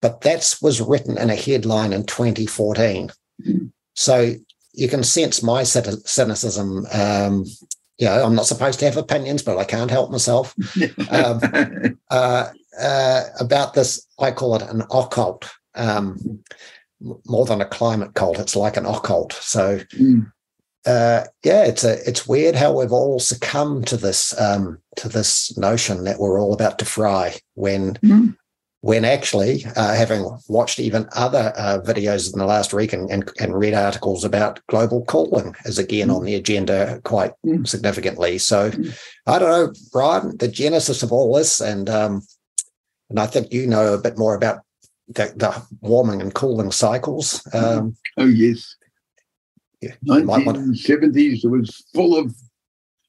But that was written in a headline in 2014. Mm-hmm. So you can sense my cynicism. Um, you know, I'm not supposed to have opinions, but I can't help myself um, uh, uh, about this. I call it an occult. Um, more than a climate cult. It's like an occult. So, mm. uh, yeah, it's a it's weird how we've all succumbed to this um, to this notion that we're all about to fry when. Mm. When actually, uh, having watched even other uh, videos in the last week and, and, and, read articles about global cooling is again mm. on the agenda quite mm. significantly. So, mm. I don't know, Bryan, the genesis of all this, and um, and I think you know a bit more about the, the warming and cooling cycles. Um, oh yes, yeah, 1970s it was full of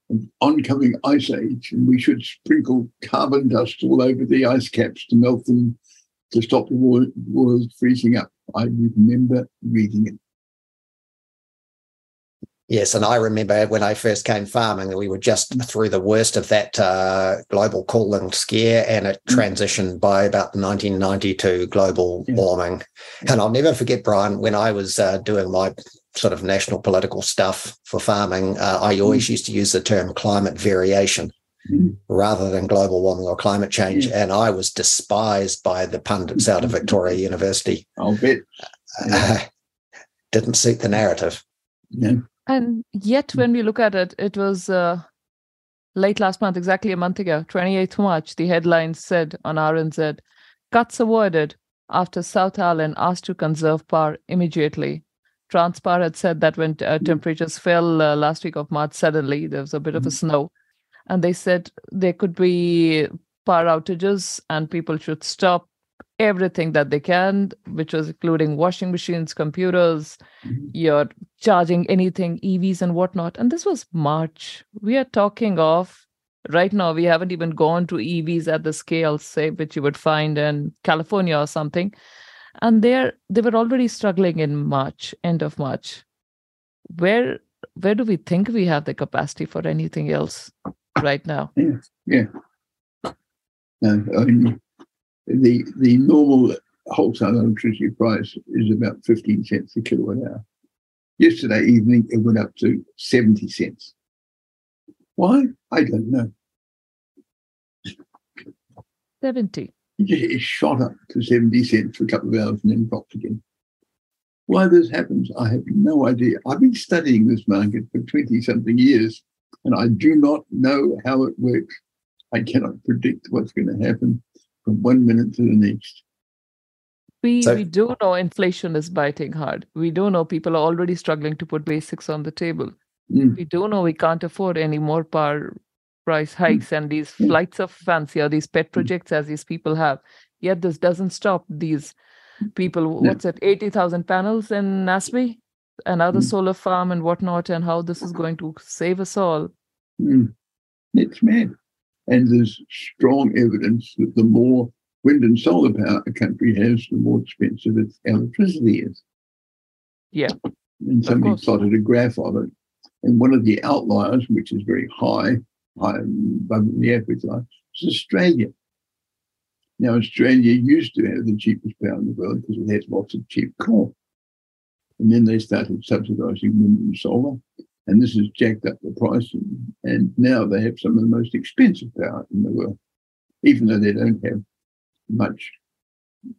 an oncoming ice age, and we should sprinkle carbon dust all over the ice caps to melt them to stop the world freezing up. I remember reading it. Yes, and I remember when I first came farming, we were just through the worst of that uh, global cooling scare, and it mm. transitioned by about 1992 global warming. And I'll never forget, Bryan, when I was uh, doing my sort of national political stuff for farming, uh, I mm. always mm. used to use the term climate variation. Mm. Rather than global warming or climate change, yeah. and I was despised by the pundits out of Victoria University. I'll bet. Yeah. didn't suit the narrative. Yeah. And yet, when we look at it, it was uh, late last month, exactly a month ago, 28th March, the headline said on RNZ cuts avoided after South Island asked to conserve power immediately. Transpower had said that when uh, temperatures fell uh, last week of March, suddenly there was a bit mm-hmm. of a mm-hmm. snow. And they said there could be power outages and people should stop everything that they can, which was including washing machines, computers, mm-hmm. you're charging anything, EVs and whatnot. And this was March. We are talking of right now, we haven't even gone to EVs at the scale, say, which you would find in California or something. And they're they were already struggling in March, end of March. Where where do we think we have the capacity for anything else right now? Yeah, yeah. No, I mean, the the normal wholesale electricity price is about 15 cents a kilowatt hour. Yesterday evening, it went up to 70 cents. Why? I don't know. 70. It shot up to 70 cents for a couple of hours and then dropped again. Why this happens, I have no idea. I've been studying this market for 20 something years and I do not know how it works. I cannot predict what's going to happen from one minute to the next. We, so, we do know inflation is biting hard. We do know people are already struggling to put basics on the table. Mm. We do know we can't afford any more power price hmm. hikes mm. and these mm. flights of fancy or these pet hmm. projects as these people have. Yet this doesn't stop these people. What's it? 80,000 panels in Naseby? Another hmm. solar farm and whatnot, and how this is going to save us all. It's mad. And there's strong evidence that the more wind and solar power a country has, the more expensive its electricity is. Yeah. And somebody plotted a graph of it. And one of the outliers, which is very high, high above the average line, is Australia. Now, Australia used to have the cheapest power in the world because it had lots of cheap coal. And then they started subsidizing wind and solar and this has jacked up the price. And now they have some of the most expensive power in the world, even though they don't have much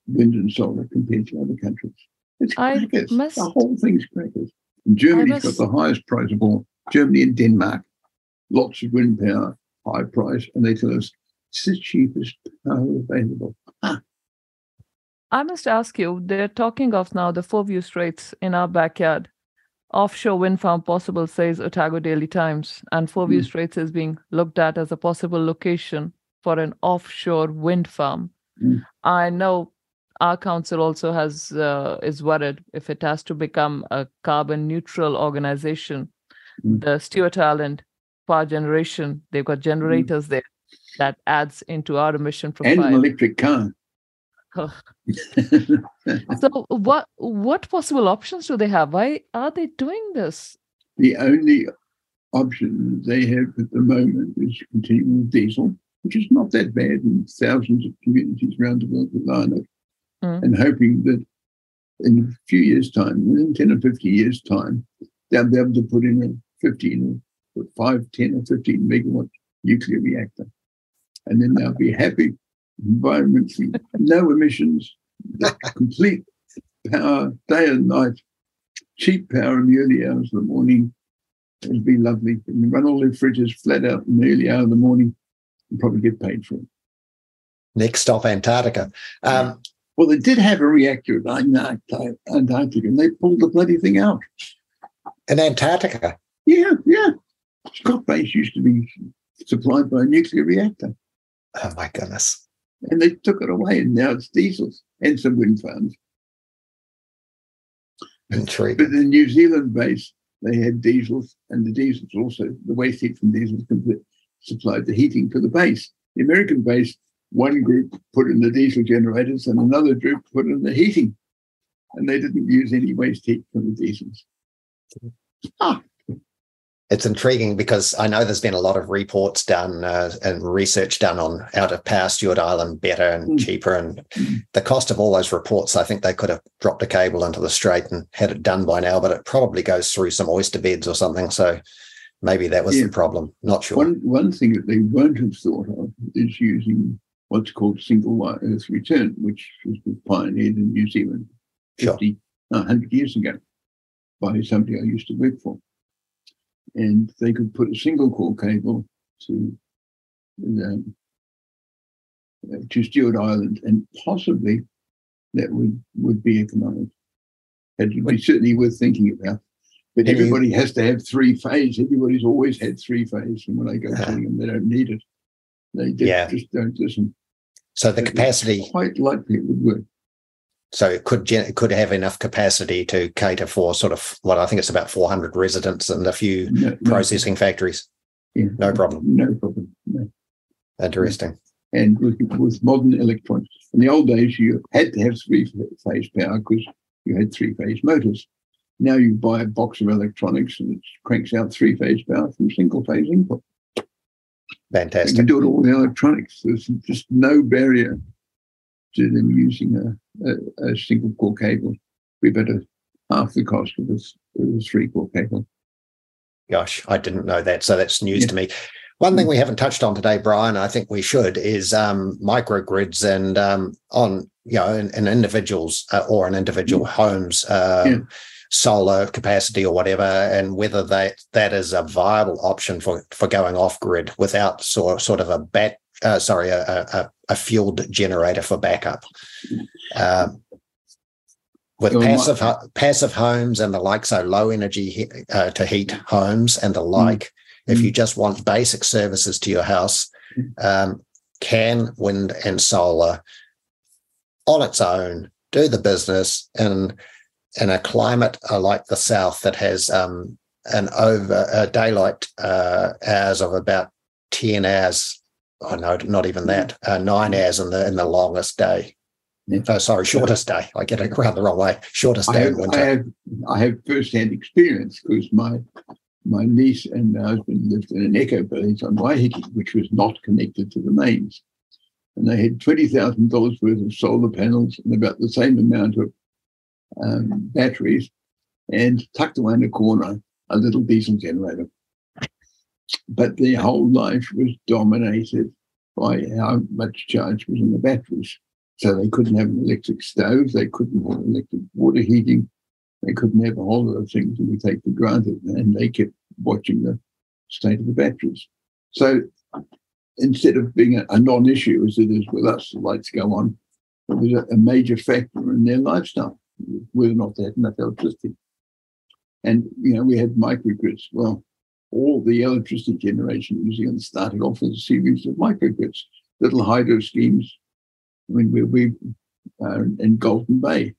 wind and solar compared to other countries. It's crackers. Must, the whole thing's crackers. And Germany's must, got the highest price of all. Germany and Denmark, lots of wind power, high price, and they tell us it's the cheapest power available. Ah. I must ask you, they're talking of now the Foveaux Straits in our backyard offshore wind farm possible, says Otago Daily Times, and Foveaux mm. Straits is being looked at as a possible location for an offshore wind farm. Mm. I know our council also has uh, is worried if it has to become a carbon neutral organization. Mm. The Stewart Island power generation, they've got generators there that adds into our emission profile. And an electric car. so what what possible options do they have? Why are they doing this? The only option they have at the moment is continuing with diesel, which is not that bad in thousands of communities around the world rely on it. Mm. And hoping that in a few years' time, in 10 or 50 years' time, they'll be able to put in a 15 or 5, 10 or 15 megawatt nuclear reactor. And then they'll be happy environmentally no emissions, complete power day and night, cheap power in the early hours of the morning. It would be lovely. You can run all their fridges flat out in the early hour of the morning and probably get paid for it. Next stop, Antarctica. Um, well, they did have a reactor at Antarctica, and they pulled the bloody thing out. In Antarctica? Yeah, yeah. Scott Base used to be supplied by a nuclear reactor. Oh, my goodness and they took it away, and now it's diesels and some wind farms. Intriguing. But the New Zealand base, they had diesels, and the diesels also, the waste heat from diesels supplied the heating for the base. The American base, one group put in the diesel generators, and another group put in the heating, and they didn't use any waste heat from the diesels. Ah, it's intriguing because I know there's been a lot of reports done uh, and research done on out of power Stewart Island better and mm. cheaper. And the cost of all those reports, I think they could have dropped a cable into the strait and had it done by now, but it probably goes through some oyster beds or something. So maybe that was yeah. the problem. Not sure. One, one thing that they won't have thought of is using what's called single wire earth return, which was pioneered in New Zealand 50, sure. 100 years ago by somebody I used to work for. And they could put a single core cable to um, to Stewart Island, and possibly that would would be economic. Would be certainly worth thinking about. But Have you- everybody has to have three phase. Everybody's always had three phase, and when I go Uh-huh. telling them they don't need it, they just, Yeah. just don't listen. So the But capacity, Quite likely it would work. So it could it could have enough capacity to cater for sort of what I think it's about 400 residents and a few No, no- processing factories. yeah, no problem. No problem. No. Interesting. and with, with modern electronics. In the old days, you had to have three phase power because you had three phase motors. Now you buy a box of electronics and it cranks out three phase power from single phase input. You Fantastic. can do it all with electronics. There's just no barrier to them using a, a, a single core cable. We better half the cost of this, of this three core cable. Gosh, I didn't know that. So that's news Yeah. to me. One thing we haven't touched on today, Bryan, I think we should, is um, microgrids and um, on, you know, in, in individuals uh, or in individual homes, um, Yeah. solar capacity or whatever, and whether that that is a viable option for for going off grid without sort sort of a bat, uh, sorry, a, a, a fueled generator for backup. Um, with passive ho- passive homes and the like, so low energy he- uh, to heat homes and the like. If you just want basic services to your house, um, can wind and solar on its own do the business in in a climate uh, like the south that has um, an over uh, daylight uh, hours of about ten hours. Oh no, not even that. Uh, nine hours in the in the longest day. Yeah. Oh, sorry, shortest day. I get it around the wrong way. Shortest I day have, in I winter. have, I have first-hand experience because my my niece and my husband lived in an eco village on Waiheke, which was not connected to the mains, and they had twenty thousand dollars worth of solar panels and about the same amount of um, batteries, and tucked away in a corner a little diesel generator. But their whole life was dominated by how much charge was in the batteries. So they couldn't have an electric stove, they couldn't have electric water heating, they couldn't have a whole lot of things that we take for granted, and they kept watching the state of the batteries. So instead of being a, a non-issue as it is with us, the lights go on, it was a, a major factor in their lifestyle, whether or not they had enough electricity. And you know, we had microgrids. Well, all the electricity generation in New Zealand started off with a series of microgrids, little hydro schemes. I mean, we, we uh, in Golden Bay,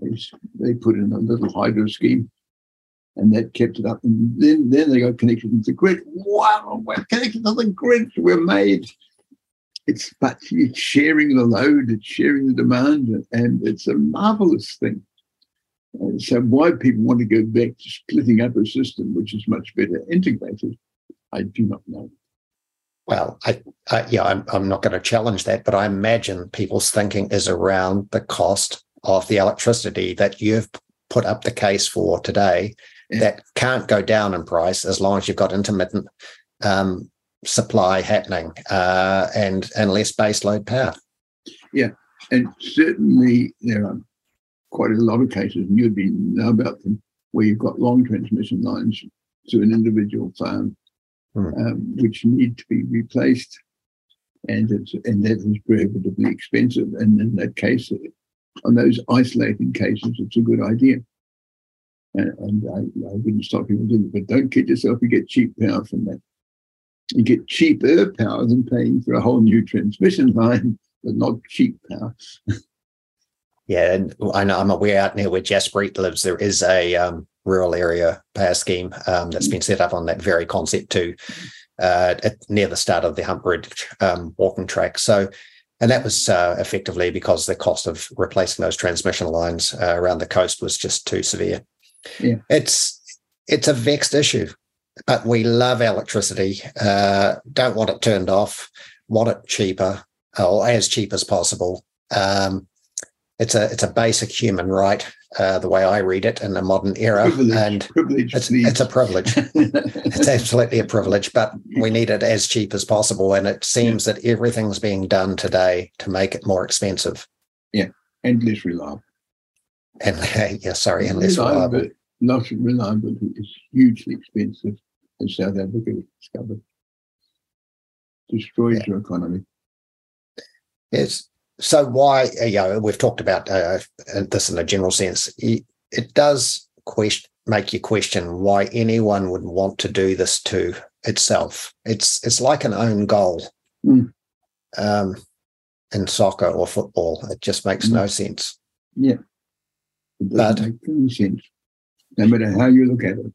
they, they put in a little hydro scheme and that kept it up. And then, then they got connected to the grid. Wow, we're connected to the grid. We're made. It's but it's sharing the load, it's sharing the demand, and it's a marvelous thing. And so why people want to go back to splitting up a system which is much better integrated, I do not know. Well, I, I yeah, I'm, I'm not going to challenge that, but I imagine people's thinking is around the cost of the electricity that you've put up the case for today Yeah. that can't go down in price as long as you've got intermittent um, supply happening uh, and and less baseload power. Yeah, and certainly there are quite a lot of cases, and you'd be know about them, where you've got long transmission lines to an individual farm, Hmm. um, which need to be replaced, and it's and that is prohibitively expensive. And in that case, on those isolated cases, it's a good idea. And, and I, I wouldn't stop people doing it, but don't kid yourself. You get cheap power from that. You get cheaper power than paying for a whole new transmission line, but not cheap power. Yeah, and I know I'm aware out near where Jaspreet lives, there is a um, rural area power scheme um, that's been set up on that very concept too, uh, at, near the start of the Hump Ridge um, walking track. So, and that was uh, effectively because the cost of replacing those transmission lines uh, around the coast was just too severe. Yeah. it's it's a vexed issue, but we love electricity. Uh, don't want it turned off. Want it cheaper or as cheap as possible. Um, it's a it's a basic human right, uh, the way I read it in the modern era, privilege, and privilege. it's it's a privilege. It's absolutely a privilege, but we need it as cheap as possible. And it seems that everything's being done today to make it more expensive Yeah, and less reliable. and yeah, sorry, and less reliable. loss of reliability is hugely expensive, as South Africa discovered. Destroys Yeah. your economy. Yes. So why, uh, you know, we've talked about uh, this in a general sense. It does question, make you question why anyone would want to do this to itself. It's it's like an own goal Mm. um, in soccer or football. It just makes no sense. It doesn't But- make any sense, no matter how you look at it.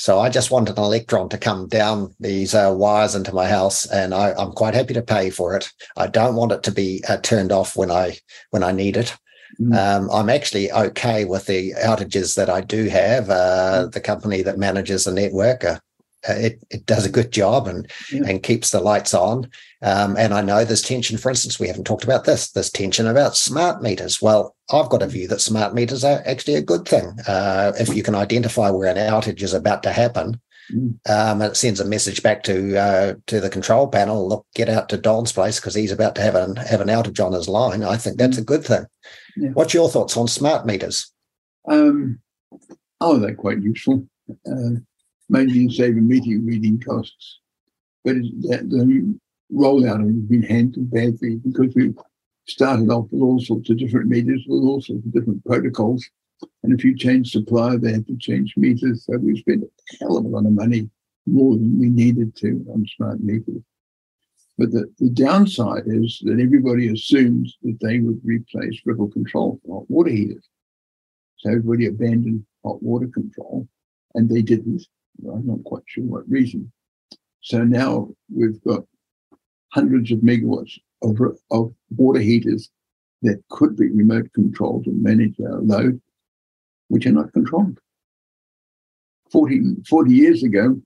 So I just want an electron to come down these uh, wires into my house, and I, I'm quite happy to pay for it. I don't want it to be uh, turned off when I when I need it. Mm. Um, I'm actually okay with the outages that I do have. Uh, Mm. the company that manages the network, uh, it it does a good job and Yeah. and keeps the lights on. Um, and I know there's tension. For instance, we haven't talked about this. There's tension about smart meters. Well, I've got a view that smart meters are actually a good thing. Uh, if you can identify where an outage is about to happen, Mm. um, it sends a message back to uh, to the control panel. Look, get out to Don's place because he's about to have an have an outage on his line. I think that's a good thing. Yeah. What's your thoughts on smart meters? Um, oh, they're quite useful, uh, mainly in saving meeting reading costs. But the rollout has been handled badly because we started off with all sorts of different meters with all sorts of different protocols. And if you change supplier, they have to change meters. So we spent a hell of a lot of money, more than we needed to, on smart meters. But the, the downside is that everybody assumes that they would replace ripple control for hot water heaters. So everybody abandoned hot water control, and they didn't. I'm not quite sure what reason. So now we've got hundreds of megawatts of, of water heaters that could be remote controlled and manage our load, which are not controlled. 40, 40 years ago,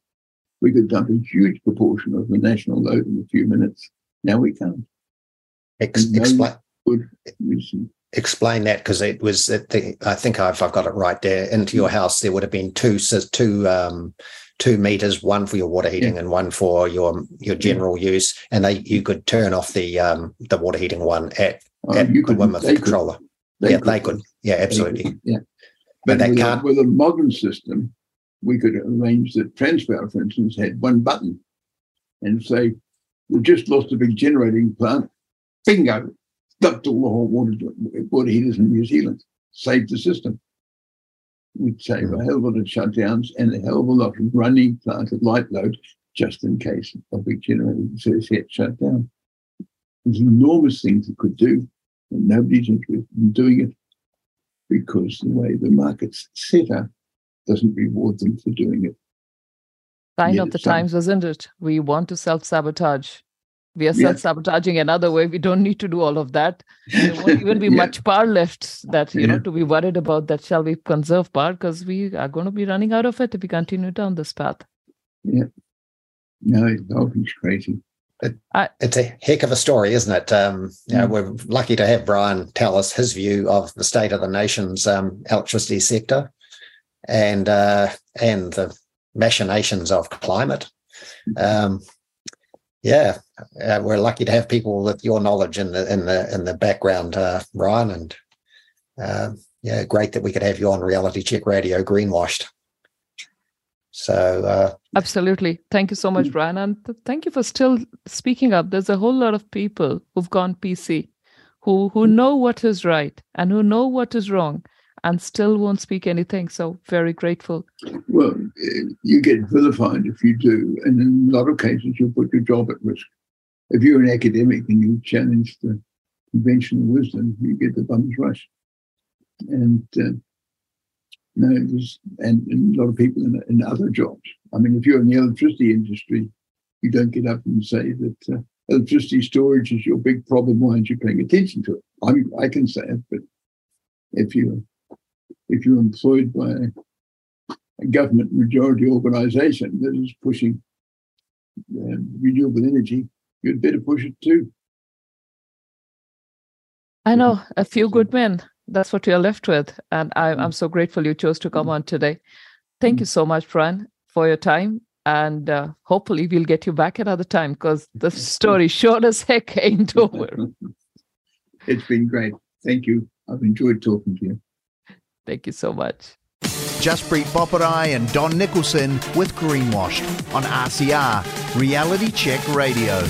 we could dump a huge proportion of the national load in a few minutes. Now we can't. Ex- No. explain reason. Explain that because it was at the, I think I've I've got it right there. Into your house, there would have been two two um, two meters, one for your water heating and one for your your general use, and they you could turn off the um, the water heating one at, Uh, at you the could, whim of the they could, controller. yeah, they could. Yeah, absolutely. Yeah. But they with, can't- A, with a modern system, we could arrange that Transpower, for instance, had one button and say, we've just lost a big generating plant. Bingo, dumped all the hot water, water heaters in New Zealand, saved the system. We'd save a hell of a lot of shutdowns and a hell of a lot of running plant at light load just in case a big generating says get shut down. There's enormous things it could do, and nobody's interested in doing it because the way the market's set up doesn't reward them for doing it. Sign of the times, wasn't it? We want to self sabotage. We are Yeah. self sabotaging another way. We don't need to do all of that. There won't even be Yeah. much power left that, you know, to be worried about that. Shall we conserve power? Because we are going to be running out of it if we continue down this path. Yeah no, Dolphin's crazy. It's a heck of a story, isn't it? Um, you know, Mm. we're lucky to have Bryan tell us his view of the state of the nation's um, electricity sector and uh, and the machinations of climate. Um, yeah, uh, we're lucky to have people with your knowledge in the in the in the background, uh, Bryan, and um yeah, great that we could have you on Reality Check Radio, greenwashed. So uh, Absolutely. Thank you so much, Mm. Bryan. And th- thank you for still speaking up. There's a whole lot of people who've gone PC who who know what is right and who know what is wrong and still won't speak anything. So very grateful. Well, eh, you get vilified if you do, and in a lot of cases, you put your job at risk. If you're an academic and you challenge the conventional wisdom, you get the bum's rush. And uh, no, there's, and, and a lot of people in, in other jobs. I mean, if you're in the electricity industry, you don't get up and say that uh, electricity storage is your big problem. Why aren't you paying attention to it? I'm, I can say it, but if you if you're employed by a government majority organization that is pushing uh, renewable energy, you'd better push it too. I know a few good men. That's what we are left with. And I, I'm so grateful you chose to come on today. Thank you so much, Bryan, for your time. And uh, hopefully we'll get you back another time because the story sure as heck ain't over. it's been great. Thank you. I've enjoyed talking to you. Thank you so much. Jaspreet Boparai and Don Nicholson with Greenwashed on RCR, Reality Check Radio.